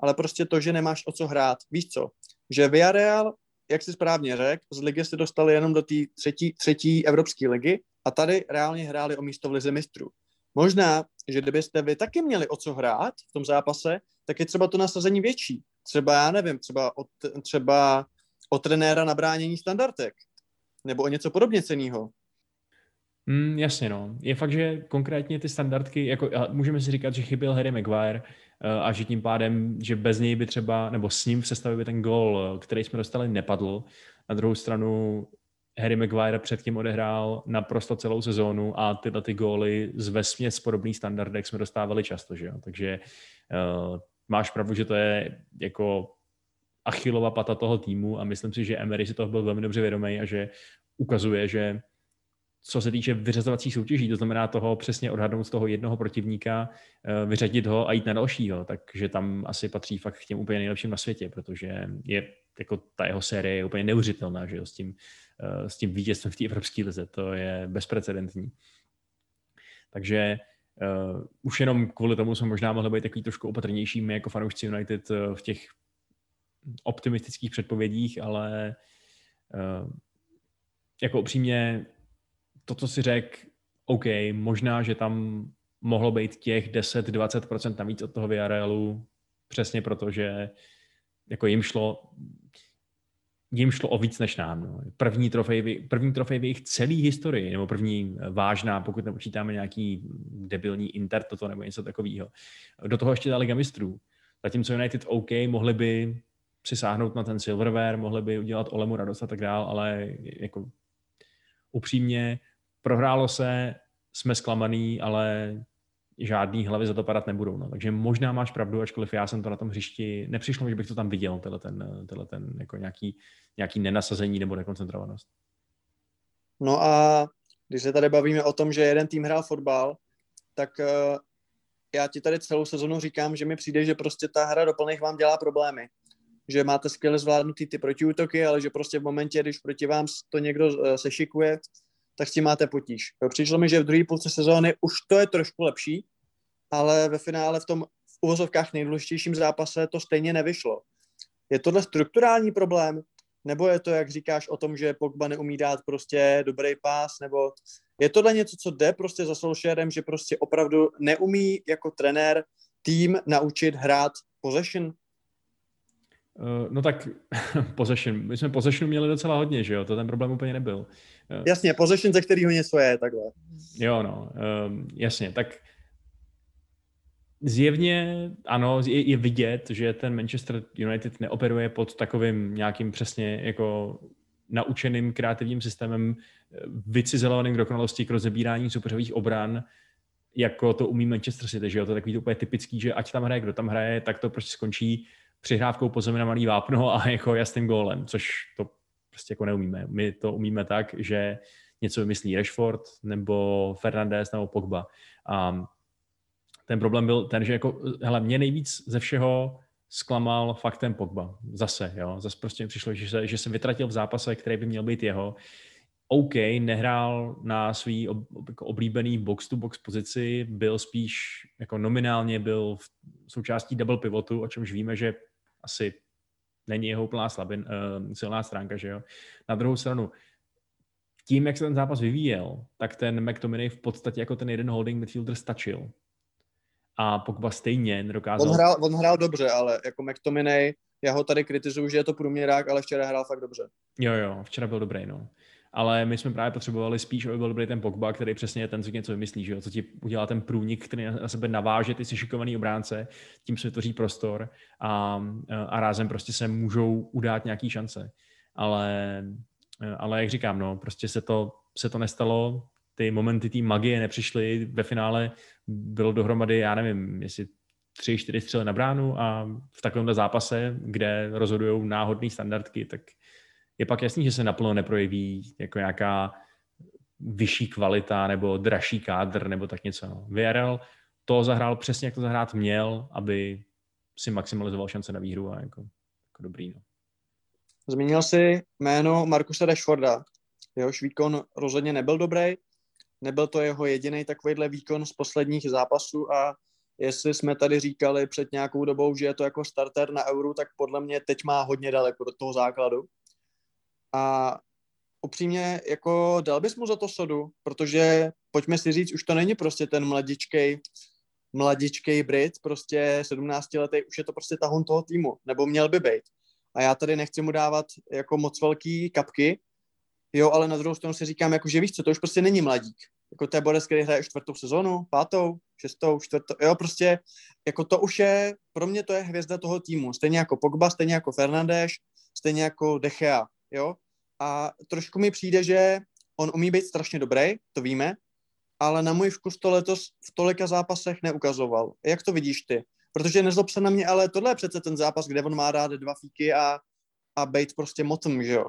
ale prostě to, že nemáš o co hrát. Víš co? Že Villarreal, jak si správně řekl, z ligy se dostali jenom do té třetí, třetí evropské ligy a tady reálně hráli o místo v lize mistrů. Možná, že kdybyste vy taky měli o co hrát v tom zápase, tak je třeba to nasazení větší. Třeba, já nevím, třeba od, třeba od trenéra na bránění standardek. Nebo o něco podobně ceného. Mm, jasně, no. Je fakt, že konkrétně ty standardky, jako můžeme si říkat, že chyběl Harry Maguire a že tím pádem, že bez něj by třeba, nebo s ním v sestavě by ten gol, eh, který jsme dostali, nepadl. Na druhou stranu Harry Maguire předtím odehrál naprosto celou sezónu a tyhle ty góly z vesměs podobný standardech jsme dostávali často, že jo? Takže uh, máš pravdu, že to je jako achilova pata toho týmu a myslím si, že Emery si toho byl velmi dobře vědomý a že ukazuje, že co se týče vyřazovacích soutěží, to znamená toho přesně odhadnout z toho jednoho protivníka, eh, vyřadit ho a jít na dalšího, takže tam asi patří fakt k těm úplně nejlepším na světě, protože je jako ta jeho série je úplně neuvěřitelná, že jo, s tím, eh, s tím vítězstvem v té Evropské lize, to je bezprecedentní. Takže uh, už jenom kvůli tomu jsme možná mohli být takový trošku opatrnější my jako fanoušci United v těch optimistických předpovědích, ale uh, jako upřímně to, co si řekl, OK, možná, že tam mohlo být těch 10-20% navíc od toho Villarrealu, přesně proto, že jako jim šlo, jim šlo o víc než nám. No. První, trofej, první trofej v jejich celé historii, nebo první vážná, pokud nepočítáme nějaký debilní Inter toto nebo něco takového. Do toho ještě ta Liga mistrů. Zatímco United OK, mohli by přisáhnout na ten silverware, mohli by udělat Olemu radost a tak dál, ale jako upřímně prohrálo se, jsme zklamaný, ale žádný hlavy za to padat nebudou. No. Takže možná máš pravdu, ačkoliv já jsem to na tom hřišti, nepřišlo že bych to tam viděl, tenhle ten, tenhle ten jako nějaký, nějaký nenasazení nebo nekoncentrovanost. No a když se tady bavíme o tom, že jeden tým hrál fotbal, tak uh, já ti tady celou sezonu říkám, že mi přijde, že prostě ta hra do plných vám dělá problémy. Že máte skvěle zvládnutý ty protiútoky, ale že prostě v momentě, když proti vám to někdo uh, sešikuje, tak s tím máte potíž. Jo, přišlo mi, že v druhé půlce sezóny už to je trošku lepší, ale ve finále v tom v uvozovkách nejdůležitějším zápase to stejně nevyšlo. Je tohle strukturální problém, nebo je to, jak říkáš, o tom, že Pogba neumí dát prostě dobrý pás, nebo je tohle něco, co jde prostě za Solskjaerem, že prostě opravdu neumí jako trenér tým naučit hrát possession? Uh, no tak [laughs] possession. My jsme possession měli docela hodně, že jo? To ten problém úplně nebyl. Uh, jasně, possession, ze kterého něco je, takhle. Jo, no, um, jasně. Tak zjevně, ano, je, je vidět, že ten Manchester United neoperuje pod takovým nějakým přesně jako naučeným kreativním systémem vycizelovaným k dokonalosti k rozebírání superových obran, jako to umí Manchester City, že jo? To je takový to úplně typický, že ať tam hraje, kdo tam hraje, tak to prostě skončí přihrávkou po zemi na malý vápno a jako jasným gólem, což to prostě jako neumíme. My to umíme tak, že něco vymyslí Rashford nebo Fernandez nebo Pogba. A ten problém byl ten, že jako, hele, mě nejvíc ze všeho zklamal faktem Pogba. Zase, jo. Zase prostě mi přišlo, že se, že se vytratil v zápase, který by měl být jeho. OK, nehrál na svý ob, jako oblíbený box-to-box pozici, byl spíš jako nominálně byl v součástí double pivotu, o čemž víme, že asi není jeho úplná slabin, uh, silná stránka, že jo. Na druhou stranu, tím, jak se ten zápas vyvíjel, tak ten McTominay v podstatě jako ten jeden holding midfielder stačil. A Pogba stejně nedokázal... On hrál, on hrál dobře, ale jako McTominay, já ho tady kritizuju, že je to průměrák, ale včera hrál fakt dobře. Jo, jo, včera byl dobrý, no ale my jsme právě potřebovali spíš, aby byl dobrý ten Pogba, který přesně je ten, co něco vymyslí, že jo? co ti udělá ten průnik, který na sebe naváže ty šikovaný obránce, tím se vytvoří prostor a, a rázem prostě se můžou udát nějaký šance. Ale, ale jak říkám, no, prostě se to, se to nestalo, ty momenty té magie nepřišly, ve finále bylo dohromady, já nevím, jestli tři, čtyři střely na bránu a v takovémhle zápase, kde rozhodují náhodné standardky, tak je pak jasný, že se naplno neprojeví jako nějaká vyšší kvalita nebo dražší kádr nebo tak něco. No. VRL to zahrál přesně, jak to zahrát měl, aby si maximalizoval šance na výhru a jako, jako dobrý. No. Zmínil si jméno Markusa Rashforda. Jehož výkon rozhodně nebyl dobrý. Nebyl to jeho jediný takovýhle výkon z posledních zápasů a jestli jsme tady říkali před nějakou dobou, že je to jako starter na euro, tak podle mě teď má hodně daleko do toho základu. A upřímně, jako dal bys mu za to sodu, protože pojďme si říct, už to není prostě ten mladičkej, mladičkej Brit, prostě 17 letý, už je to prostě tahon toho týmu, nebo měl by být. A já tady nechci mu dávat jako moc velký kapky, jo, ale na druhou stranu si říkám, jako, že víš co, to už prostě není mladík. jako to je Borec, který hraje čtvrtou sezonu, pátou, šestou, čtvrtou, jo, prostě, jako to už je, pro mě to je hvězda toho týmu, stejně jako Pogba, stejně jako Fernandes, stejně jako De Gea, jo, a trošku mi přijde, že on umí být strašně dobrý, to víme, ale na můj vkus to letos v tolika zápasech neukazoval. Jak to vidíš ty? Protože nezlob se na mě, ale tohle je přece ten zápas, kde on má dát dva fíky a, a být prostě motem, že jo?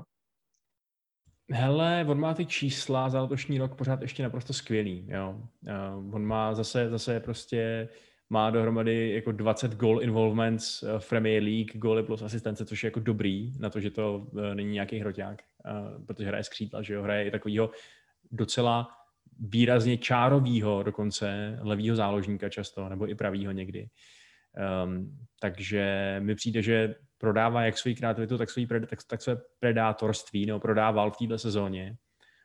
Hele, on má ty čísla za letošní rok pořád ještě naprosto skvělý, jo. Uh, on má zase, zase prostě má dohromady jako 20 goal involvements eh, v Premier League, góly plus asistence, což je jako dobrý na to, že to uh, není nějaký hroťák, uh, protože hraje skřídla, že jo, hraje i takovýho docela výrazně čárovýho dokonce levýho záložníka často, nebo i pravýho někdy. Um, takže mi přijde, že prodává jak svoji kreativitu, tak, svůj, tak, tak své predátorství, nebo prodával v této sezóně.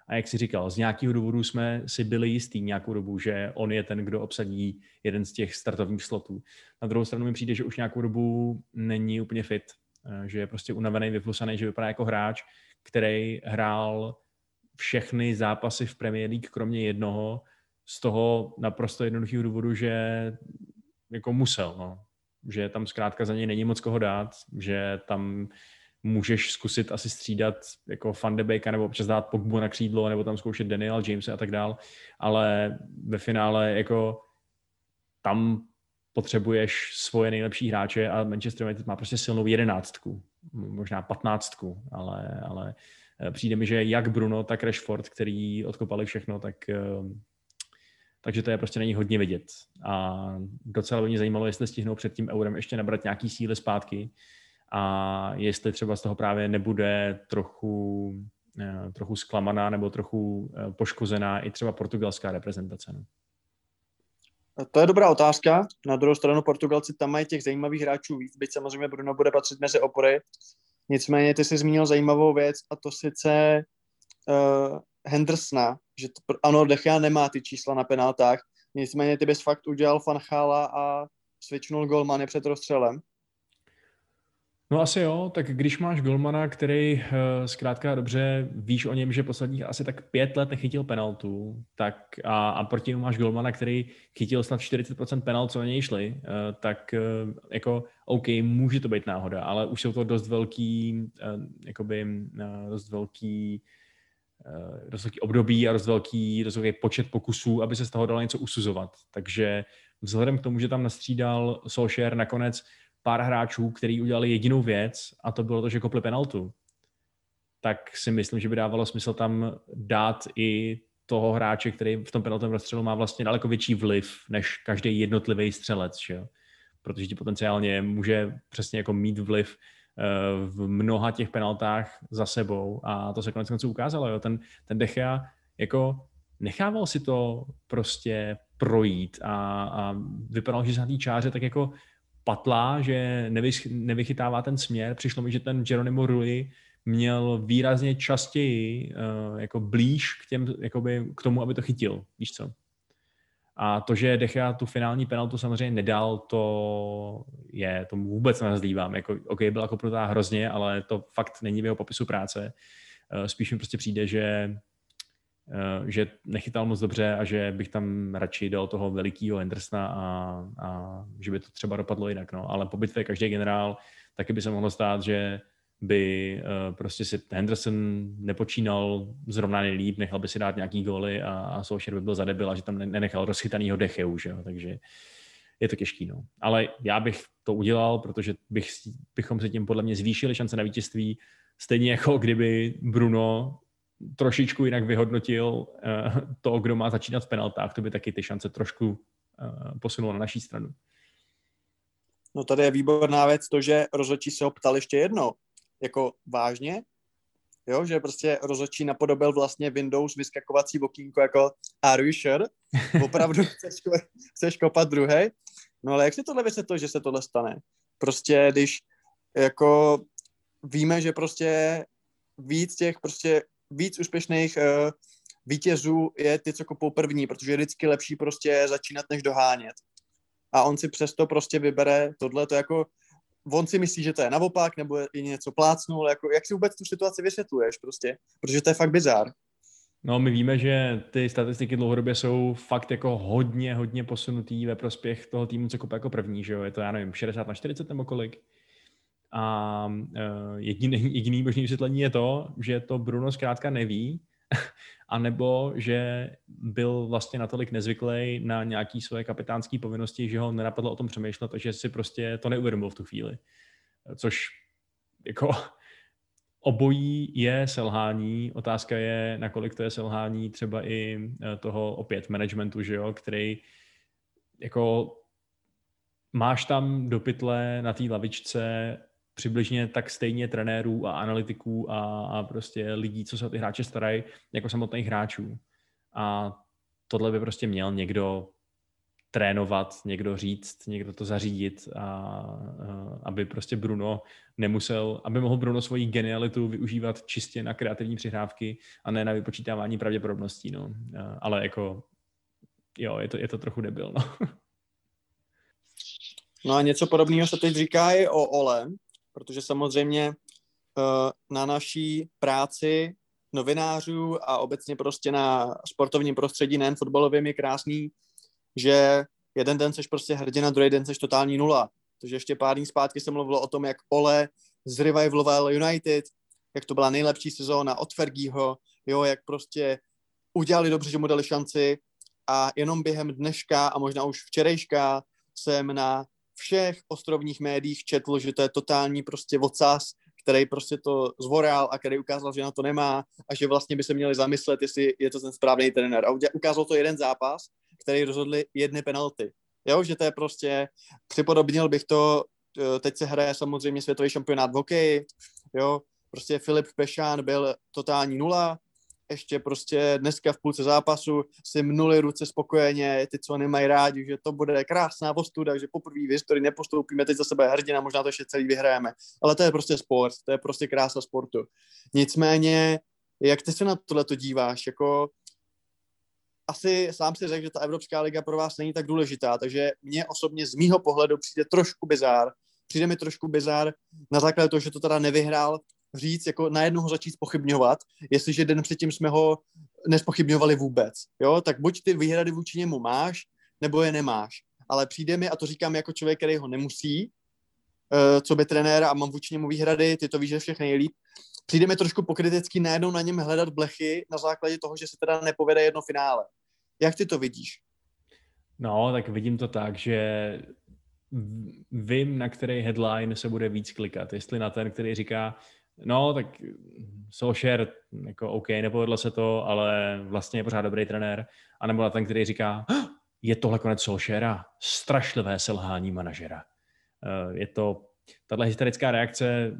A jak si říkal, z nějakého důvodu jsme si byli jistý nějakou dobu, že on je ten, kdo obsadí jeden z těch startovních slotů. Na druhou stranu mi přijde, že už nějakou dobu není úplně fit, eh, že je prostě unavený, vyflusaný, že vypadá jako hráč, který hrál všechny zápasy v Premier League, kromě jednoho, z toho naprosto jednoduchého důvodu, že jako musel, no. že tam zkrátka za něj není moc koho dát, že tam můžeš zkusit asi střídat jako Van de Beeka, nebo občas dát Pogbu na křídlo, nebo tam zkoušet Daniel James a tak dál, ale ve finále jako tam potřebuješ svoje nejlepší hráče a Manchester United má prostě silnou jedenáctku, možná patnáctku, ale, ale eh, přijde mi, že jak Bruno, tak Rashford, který odkopali všechno, tak eh, takže to je prostě není hodně vidět. A docela by mě zajímalo, jestli stihnou před tím eurem ještě nabrat nějaký síly zpátky a jestli třeba z toho právě nebude trochu, eh, trochu zklamaná nebo trochu eh, poškozená i třeba portugalská reprezentace. No. To je dobrá otázka. Na druhou stranu Portugalci tam mají těch zajímavých hráčů víc, byť samozřejmě Bruno bude patřit mezi opory. Nicméně ty jsi zmínil zajímavou věc a to sice uh, Hendersona, že to, ano, Dechia nemá ty čísla na penaltách, nicméně ty bys fakt udělal fanchála a svičnul golmany před rozstřelem. No asi jo, tak když máš golmana, který uh, zkrátka dobře víš o něm, že posledních asi tak pět let nechytil penaltu, tak a, a proti němu máš golmana, který chytil snad 40% penalt, co na něj šli, uh, tak uh, jako OK, může to být náhoda, ale už jsou to dost velký, jakoby dost velký Eh, dost velký období a dost velký, dost velký počet pokusů, aby se z toho dalo něco usuzovat. Takže vzhledem k tomu, že tam nastřídal Solskjaer nakonec pár hráčů, který udělali jedinou věc a to bylo to, že kopli penaltu, tak si myslím, že by dávalo smysl tam dát i toho hráče, který v tom penaltovém rozstřelu má vlastně daleko větší vliv než každý jednotlivý střelec, že? protože ti potenciálně může přesně jako mít vliv Eh, v mnoha těch penaltách za sebou a to se konec konců ukázalo. Jo. Ten, ten Dechea jako nechával si to prostě projít a, a vypadal, že se na té čáře tak jako patlá, že nevych, nevychytává ten směr. Přišlo mi, že ten Geronimo Rulli měl výrazně častěji uh, jako blíž k, těm, jakoby, k tomu, aby to chytil. Víš co? A to, že Dechea tu finální penaltu samozřejmě nedal, to je, tomu vůbec nezlívám. Jako, OK, byla kopnutá hrozně, ale to fakt není v jeho popisu práce. Eh, spíš mi prostě přijde, že, že nechytal moc dobře a že bych tam radši dal toho velikého Hendersona a, a že by to třeba dopadlo jinak. No. Ale po bitvě každý generál, taky by se mohlo stát, že by uh, prostě si Henderson nepočínal zrovna nejlíp, nechal by si dát nějaký góly a, a Solskjaer by byl zadebil a že tam nenechal rozchytanýho Decheu, že jo? takže je to těžký. No. Ale já bych to udělal, protože bych, bychom se tím podle mě zvýšili šance na vítězství, stejně jako kdyby Bruno trošičku jinak vyhodnotil uh, to, kdo má začínat v penaltách, to by taky ty šance trošku uh, posunulo na naší stranu. No tady je výborná věc to, že rozhodčí se ho ptal ještě jednou jako vážně, jo, že prostě rozhodčí napodobil vlastně Windows vyskakovací okýnko jako are you sure? Opravdu [laughs] chceš, chceš kopat druhý? No ale jak si tohle vysvětluje, že se tohle stane? Prostě když jako víme, že prostě víc těch prostě víc úspěšných uh, vítězů je ty, co kopou první, protože je vždycky lepší prostě začínat, než dohánět. A on si přesto prostě vybere tohle, to jako on si myslí, že to je naopak, nebo je něco plácnul, jako jak si vůbec tu situaci vysvětluješ prostě, protože to je fakt bizár. No, my víme, že ty statistiky dlouhodobě jsou fakt jako hodně, hodně posunutý ve prospěch toho týmu, co kope jako první, že jo? Je to, já nevím, 60 na 40 nebo kolik? A uh, jediný, [laughs] jediný možný vysvětlení je to, že to Bruno zkrátka neví, [laughs] anebo že byl vlastně natolik nezvyklý na nějaký svoje kapitánské povinnosti, že ho nenapadlo o tom přemýšlet a že si prostě to neuvědomil v tu chvíli. Což jako [laughs] obojí je selhání. Otázka je, nakolik to je selhání třeba i eh, toho opět managementu, že jo, který jako máš tam do pytle na té lavičce přibližně tak stejně trenérů a analytiků a, a prostě lidí, co se o ty hráče starají, jako samotných hráčů. A tohle by prostě měl někdo trénovat, někdo říct, někdo to zařídit a, a aby prostě Bruno nemusel, aby mohl Bruno svoji genialitu využívat čistě na kreativní přihrávky a ne na vypočítávání pravděpodobností, no. Ale jako, jo, je to, je to trochu debil, no. No a něco podobného se teď říká i o Ole, protože samozřejmě eh, na naší práci novinářů a obecně prostě na sportovním prostředí, nejen fotbalovým, je krásný, že jeden den seš prostě hrdina, druhý den seš totální nula. Takže ještě pár dní zpátky se mluvilo o tom, jak Ole zrevivaloval United, jak to byla nejlepší sezóna od Fergieho, jo, jak prostě udělali dobře, že mu dali šanci a jenom během dneška a možná už včerejška jsem na všech ostrovních médiích četl, že to je totální prostě vocas, který prostě to zvoral a který ukázal, že na to nemá a že vlastně by se měli zamyslet, jestli je to ten správný trenér. A ukázal to jeden zápas, který rozhodli jedny penalty. Jo, že to je prostě, připodobnil bych to, eh, teď se hraje samozřejmě světový šampionát v hokeji, jo, prostě Filip Pešán byl totální nula, ještě prostě dneska v půlce zápasu si mnuli ruce spokojeně, ty, co nemají rádi, že to bude krásná ostuda, že poprvé v historii nepostoupíme, teď za sebe hrdina, možná to ještě celý vyhrajeme. Ale to je prostě sport, to je prostě krása sportu. Nicméně, jak ty se na tohle to díváš, jako asi sám si řekl, že ta Evropská liga pro vás není tak důležitá, takže mně osobně z mýho pohledu přijde trošku bizár. Přijde mi trošku bizár na základě toho, že to teda nevyhrál, říct, jako najednou ho začít pochybňovat, jestliže den předtím jsme ho nespochybňovali vůbec. Jo? Tak buď ty výhrady vůči němu máš, nebo je nemáš. Ale přijde mi, a to říkám jako člověk, který ho nemusí, uh, co by trenér a mám vůči němu výhrady, ty to víš, že všechny nejlíp, přijde mi trošku pokrytecký najednou na něm hledat blechy na základě toho, že se teda nepovede jedno finále. Jak ty to vidíš? No, tak vidím to tak, že vím, na který headline se bude víc klikat. Jestli na ten, který říká, no, tak Solskjaer, jako OK, nepovedlo se to, ale vlastně je pořád dobrý trenér. A nebo na ten, který říká, je tohle konec Solskjaera, strašlivé selhání manažera. Eh, je to, tahle historická reakce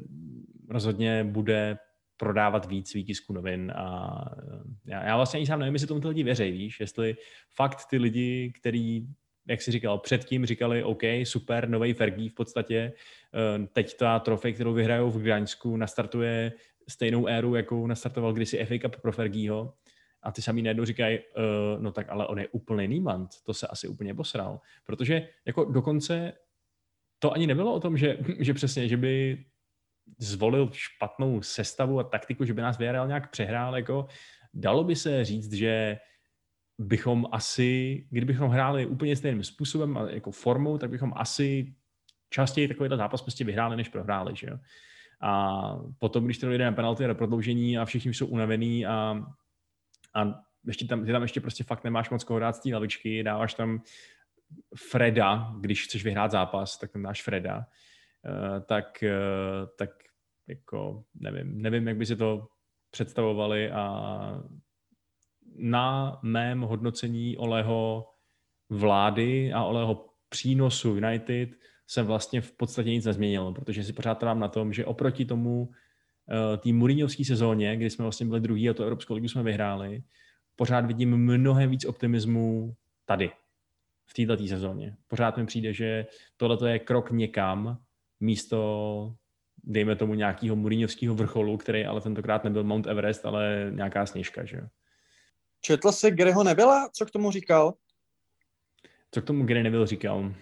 rozhodně bude prodávat víc výtisků novin a eh, já, já vlastně ani sám nevím, jestli tomu ty lidi věří, víš, jestli fakt ty lidi, který jak jsi říkal, předtím říkali, OK, super, nový Fergie v podstatě, eh, teď ta trofej, kterou vyhrajou v Gdaňsku, nastartuje stejnou éru, jakou nastartoval kdysi FA Cup pro Fergieho. A ty sami najednou říkají, uh, no tak ale on je úplný nímant, to se asi úplně posral, protože jako dokonce to ani nebylo o tom, že, [laughs] že přesně, že by zvolil špatnou sestavu a taktiku, že by nás VRL nějak přehrál, jako dalo by se říct, že bychom asi, kdybychom hráli úplně stejným způsobem a jako formou, tak bychom asi častěji takovýhle zápas prostě vyhráli, než prohráli, že jo. A potom, když to jdeme penalty a prodloužení a všichni jsou unavený a, a ještě tam, ty tam ještě prostě fakt nemáš moc koho dát z té lavičky, dáváš tam Freda, když chceš vyhrát zápas, tak tam dáš Freda, uh, tak, uh, tak jako nevím, nevím, jak by si to představovali a na mém hodnocení Oleho vlády a Oleho přínosu United jsem vlastně v podstatě nic nezměnil, protože si pořád trvám na tom, že oproti tomu uh, té Mourinhovské sezóně, kdy jsme vlastně byli druhý a to Evropskou ligu jsme vyhráli, pořád vidím mnohem víc optimismu tady, v této sezóně. Pořád mi přijde, že tohle je krok někam, místo dejme tomu nějakého Mourinhovského vrcholu, který ale tentokrát nebyl Mount Everest, ale nějaká sněžka, že jo. Četl jsi, kde ho nebyla? Co k tomu říkal? Co k tomu Gary nebyl říkal? Uh,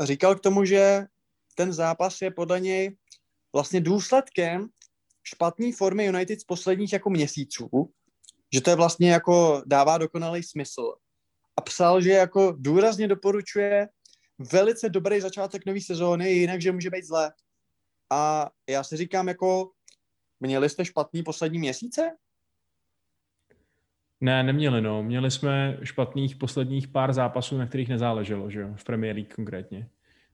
říkal k tomu, že ten zápas je podle něj vlastně důsledkem špatné formy United z posledních jako měsíců že to je vlastně jako dává dokonalý smysl. A psal, že jako důrazně doporučuje velice dobrý začátek nové sezóny, jinak, že může být zlé. A já si říkám jako, měli jste špatný poslední měsíce? Ne, neměli, no. Měli jsme špatných posledních pár zápasů, na kterých nezáleželo, že jo, v Premier League konkrétně.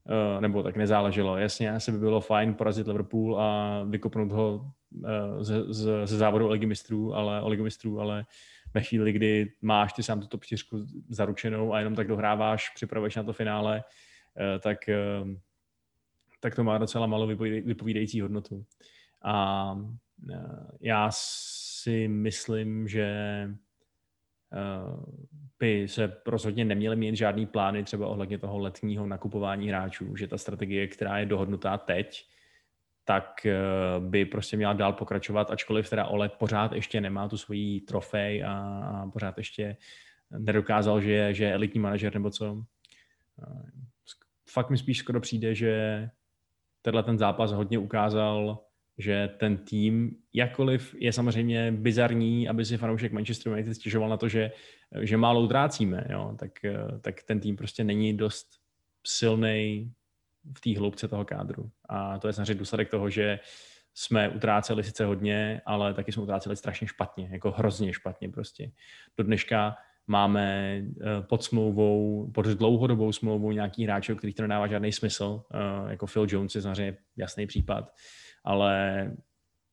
Uh, nebo tak nezáleželo. Jasně, asi by bylo fajn porazit Liverpool a vykopnout ho uh, ze, ze, závodu o ligy mistrů, ale, o ligy mistrů, ale ve chvíli, kdy máš ty sám tu top 4 zaručenou a jenom tak dohráváš, připravuješ na to finále, uh, tak, uh, tak to má docela malo vypovídající hodnotu. A uh, já si myslím, že by se rozhodně neměly mít žádný plány třeba ohledně toho letního nakupování hráčů, že ta strategie, která je dohodnutá teď, tak eh, by prostě měla dál pokračovat, ačkoliv teda Ole pořád ještě nemá tu svoji trofej a, a pořád ještě nedokázal, že je, že je elitní manažer nebo co. Fakt mi spíš skoro přijde, že tenhle ten zápas hodně ukázal, že ten tým, jakkoliv je samozřejmě bizarní, aby si fanoušek Manchester United stěžoval na to, že, že málo utrácíme, jo, tak, tak ten tým prostě není dost silný v té hloubce toho kádru. A to je samozřejmě důsledek toho, že jsme utráceli sice hodně, ale taky jsme utráceli strašně špatně, jako hrozně špatně prostě. Do dneška máme eh, pod smlouvou, pod dlouhodobou smlouvou nějaký hráče, který to nedává žádný smysl, eh, jako Phil Jones je samozřejmě jasný případ ale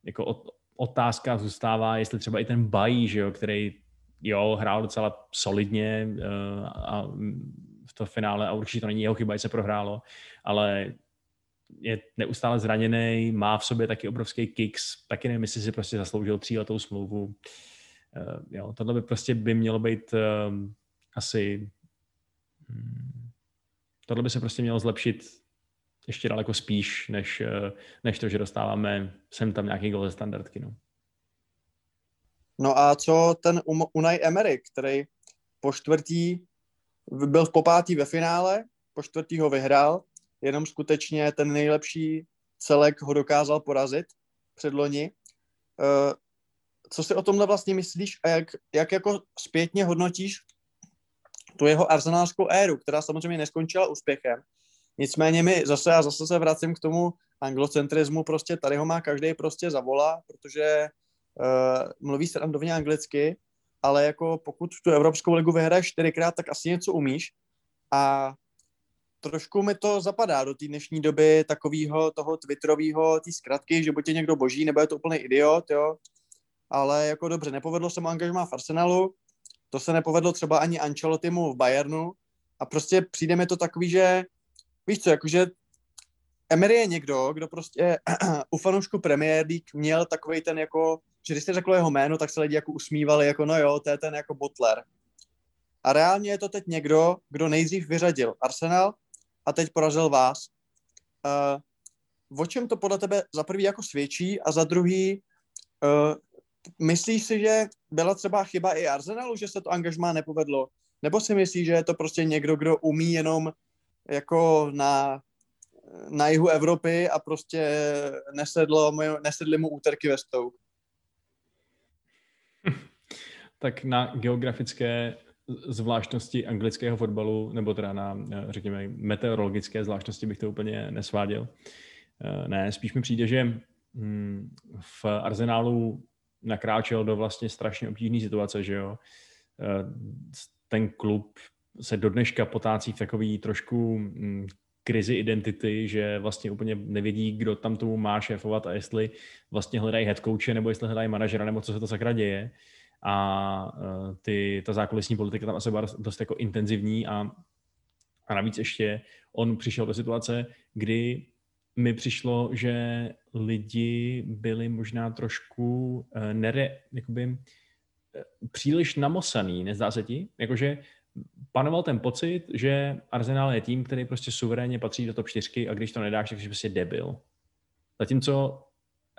jako otázka zůstává, jestli třeba i ten Bají, že jo, který jo, hrál docela solidně uh, a v to finále a určitě to není jeho chyba, se prohrálo, ale je neustále zraněný, má v sobě taky obrovský kicks, taky nevím, jestli si prostě zasloužil tříletou smlouvu. Uh, jo, tohle by prostě by mělo být uh, asi hmm, tohle by se prostě mělo zlepšit ještě daleko spíš, než, eh, než to, že dostáváme sem tam nějaký gol ze standardky. No. no a co ten Unai Emery, který po čtvrtý byl v popátý ve finále, po čtvrtý ho vyhrál, jenom skutečně ten nejlepší celek ho dokázal porazit předloni. Eh, co si o tomhle vlastně myslíš a jak, jak jako zpětně hodnotíš tu jeho arzenálskou éru, která samozřejmě neskončila úspěchem, Nicméně mi zase a zase se vracím k tomu anglocentrismu, prostě tady ho má každý prostě zavolá, protože uh, mluví se randovně anglicky, ale jako pokud tu Evropskou ligu vyhraješ čtyřikrát, tak asi něco umíš. A trošku mi to zapadá do té dnešní doby takového toho twitterového, té zkratky, že buď je někdo boží, nebo je to úplný idiot, jo. Ale jako dobře, nepovedlo se mu angažmá v Arsenalu, to se nepovedlo třeba ani Ancelottimu v Bayernu. A prostě přijde mi to takový, že víš co, jakože Emery je někdo, kdo prostě [clears throat] u fanoušku Premier League měl takový ten jako, že když jste řekl jeho jméno, tak se lidi jako usmívali, jako no jo, to je ten jako Butler. A reálně je to teď někdo, kdo nejdřív vyřadil Arsenal a teď porazil vás. Uh, o čem to podle tebe za prvý jako svědčí a za druhý uh, myslíš si, že byla třeba chyba i Arsenalu, že se to angažmá nepovedlo? Nebo si myslíš, že je to prostě někdo, kdo umí jenom jako na, na jihu Evropy a prostě nesedlo, nesedly mu úterky ve Stoke. [laughs] tak na geografické zvláštnosti anglického fotbalu, nebo teda na, řekněme, meteorologické zvláštnosti bych to úplně nesváděl. Eh, ne, spíš mi přijde, že hm, v arzenálu nakráčel do vlastně strašně obtížné situace, že jo. Eh, ten klub se do dneška potácí v takový trošku mm, krizi identity, že vlastně úplně nevědí, kdo tam tomu má šéfovat a jestli vlastně hledají head coache, nebo jestli hledají manažera, nebo co se to sakra děje. A e, ty, ta zákulisní politika tam asi byla dost jako intenzivní a, a navíc ještě on přišel do situace, kdy mi přišlo, že lidi byli možná trošku uh, nere, jakoby, uh, příliš namosaný, nezdá se ti? Jakože panoval ten pocit, že Arsenal je tým, který prostě suverénně patří do top 4 a když to nedáš, tak jsi prostě debil. Zatímco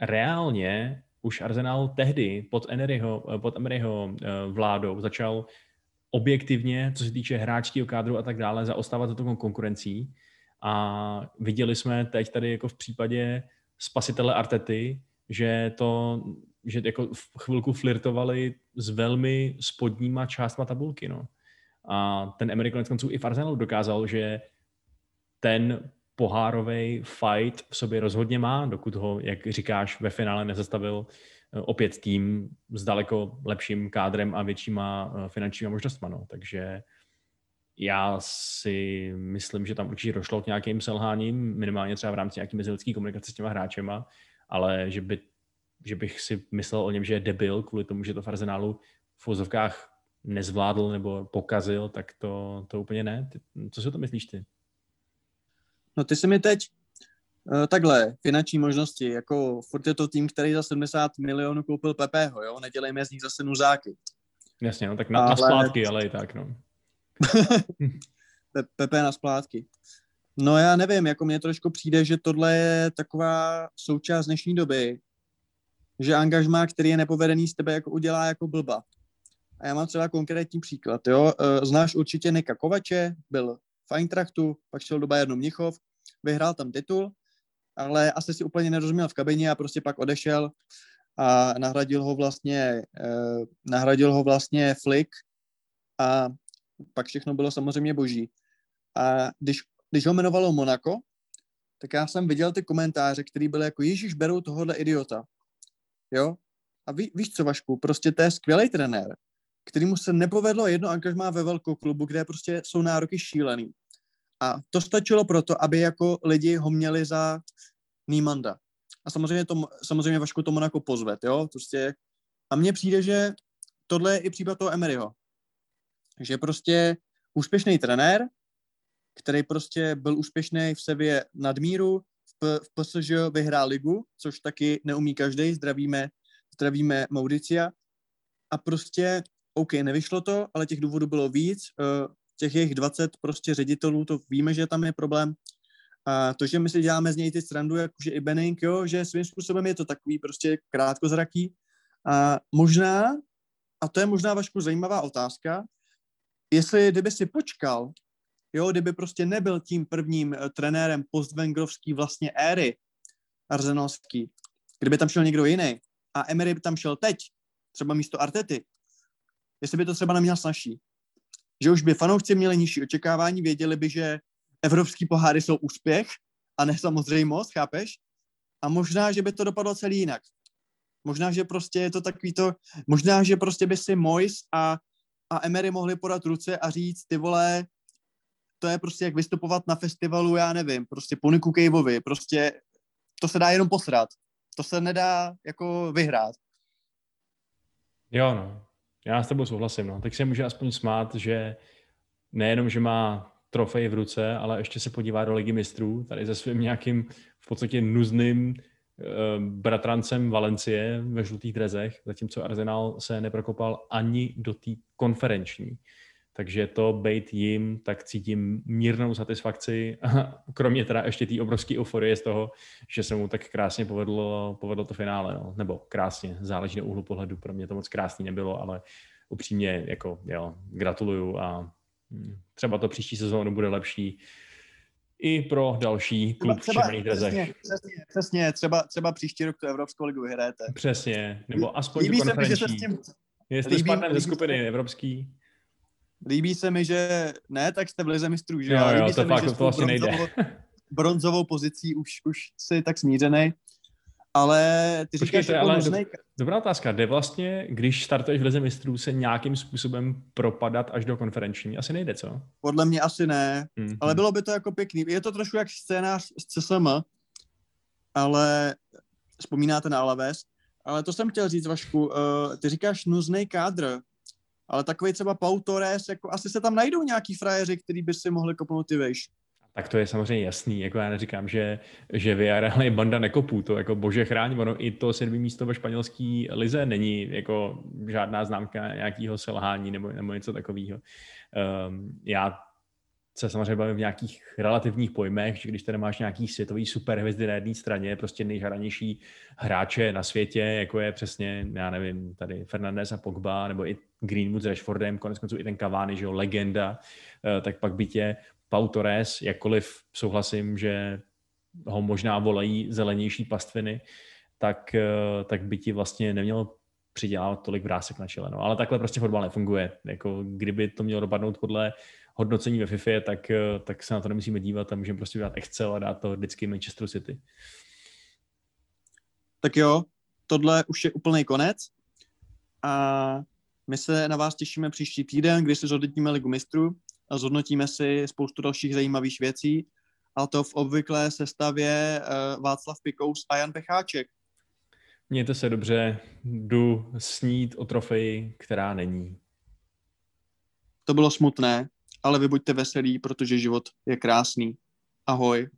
reálně už Arsenal tehdy pod Emeryho, pod Emeryho eh, vládou začal objektivně, co se týče hráčského kádru a tak dále, zaostávat za tou konkurencí. A viděli jsme teď tady jako v případě spasitele Artety, že to že jako chvilku flirtovali s velmi spodníma částma tabulky, no. A ten Emery konec konců i v Arsenalu dokázal, že ten pohárový fight v sobě rozhodně má, dokud ho, jak říkáš, ve finále nezastavil eh, opět tým s daleko lepším kádrem a většíma eh, finančníma možnostmi. No. Takže já si myslím, že tam určitě došlo k nějakým selháním, minimálně třeba v rámci nějaké mezilidské komunikace s těma hráčema, ale že, by, že bych si myslel o něm, že je debil kvůli tomu, že to v Arsenálu v vozovkách nezvládl nebo pokazil, tak to, to úplně ne. Ty, co si o to myslíš ty? No ty si mi teď uh, takhle, finanční možnosti, jako furt je to tým, který za 70 milionů koupil Pepeho, jo, nedělejme z nich zase nuzáky. Jasně, no tak na, ale... na splátky, ale i tak, no. [laughs] Pepe na splátky. No já nevím, jako mně trošku přijde, že tohle je taková součást dnešní doby, že angažmá, který je nepovedený z tebe, jako udělá jako blba. A já mám třeba konkrétní příklad, jo. E, znáš určitě Nika Kovače, byl v Eintrachtu, pak šel do Bayernu Mnichov, vyhrál tam titul, ale asi si úplně nerozuměl v kabině a prostě pak odešel a nahradil ho vlastně, eh, nahradil ho vlastně Flick a pak všechno bylo samozřejmě boží. A když, když ho jmenovalo Monaco, tak já jsem viděl ty komentáře, které byly jako Ježíš, berou tohohle idiota. Jo? A ví, víš co, Vašku, prostě to je skvělý trenér, kterýmu se nepovedlo jedno angažmá ve velkou klubu, kde prostě jsou nároky šílený. A to stačilo proto, aby jako lidi ho měli za Nímanda. A samozřejmě, to, samozřejmě Vašku to Monaco pozvet, jo? Prostě, a mně přijde, že tohle je i případ toho Emeryho. Že prostě úspěšný trenér, který prostě byl úspěšný v Sevě nadmíru, v, v PSG vyhrál ligu, což taky neumí každý, zdravíme, zdravíme Mauricia. A prostě, OK, nevyšlo to, ale těch důvodů bylo víc. Uh, těch jejich 20 prostě ředitelů, to víme, že tam je problém. A to, že my si děláme z něj ty strandu, jakože i Benning, jo, že svým způsobem je to takový prostě krátkozraký. A možná, a to je možná Vašku zajímavá otázka, jestli kdyby si počkal, jo, kdyby prostě nebyl tím prvním uh, trenérem postvengrovský vlastně éry arzenalský, kdyby tam šel někdo jiný a Emery by tam šel teď, třeba místo Artety, jestli by to třeba neměl snažší. Že už by fanoušci měli nižší očekávání, věděli by, že evropský poháry jsou úspěch a ne samozřejmost, chápeš? A možná, že by to dopadlo celý jinak. Možná, že prostě je to takový to, možná, že prostě by si Mois a a Emery mohli podat ruce a říct, ty vole, to je prostě jak vystupovat na festivalu, já nevím, prostě po Niku Caveovi, prostě to se dá jenom posrat. To se nedá jako vyhrát. Jo, no. Já s tebou souhlasím, no. Tak se může aspoň smát, že nejenom, že má trofej v ruce, ale ještě se podívá do ligy mistrů, tady se svým nějakým v podstatě nuzným Eh, bratrancem Valencie ve žlutých drezech, zatímco Arsenal se neprokopal ani do té konferenční. Takže to bejt jim, tak cítím mírnou satisfakci, [laughs] kromě teda ještě té obrovské euforie z toho, že se mu tak krásně povedlo, povedlo to finále. No. Nebo krásně, záleží na úhlu pohledu, pro mě to moc krásný nebylo, ale upřímně jako jo, gratuluju a hm, třeba to příští sezónu bude lepší i pro další klub třeba, v červených drezech. Přesně, přesně, přesně, třeba, třeba příští rok tu Evropskou ligu vyhrajete. Přesně, nebo aspoň líbí se mi, že se s tím... Jestli líbí, líbí, ze skupiny líbí, evropský. Líbí se mi, že ne, tak jste v lize mistrů, že jo? jo, líbí to se fakt, mi, že to vlastně nejde. [laughs] bronzovou pozicí už, už si tak smířený. Ale ty Počkejte, říkáš, ale do, dobrá otázka. Jde vlastně, když startuješ v Lize mistrů, se nějakým způsobem propadat až do konferenční? Asi nejde, co? Podle mě asi ne, mm-hmm. ale bylo by to jako pěkný. Je to trošku jak scénář z CSM, ale vzpomínáte na Alaves. Ale to jsem chtěl říct, Vašku, uh, ty říkáš nuzný kádr, ale takový třeba Pau Torres, jako asi se tam najdou nějaký frajeři, který by si mohli kopnout ty vejš. Tak to je samozřejmě jasný, jako já neříkám, že, že Villarreal je banda nekopů, to jako bože chráň, ono i to sedmý místo ve španělské lize není jako žádná známka nějakého selhání nebo, nebo něco takového. Um, já se samozřejmě bavím v nějakých relativních pojmech, že když tady máš nějaký světový superhvězdy na jedné straně, prostě nejhranější hráče na světě, jako je přesně, já nevím, tady Fernandez a Pogba, nebo i Greenwood s Rashfordem, konec konců i ten Cavani, že jo, legenda, eh, tak pak by tě Pau Torres, jakkoliv souhlasím, že ho možná volají zelenější pastviny, tak, eh, tak by ti vlastně nemělo přidělat tolik vrásek na čele. No. Ale takhle prostě fotbal nefunguje. Jako, kdyby to mělo dopadnout podle hodnocení ve FIFA, tak, eh, tak se na to nemusíme dívat a můžeme prostě dát Excel a dát to vždycky Manchester City. Tak jo, tohle už je úplný konec a my se na vás těšíme příští týden, kdy si zhodnotíme ligu mistrů a zhodnotíme si spoustu dalších zajímavých věcí a to v obvyklé sestavě uh, Václav Pikous a Jan Pecháček. Mějte se dobře, jdu snít o trofeji, která není. To bylo smutné, ale vy buďte veselí, protože život je krásný. Ahoj.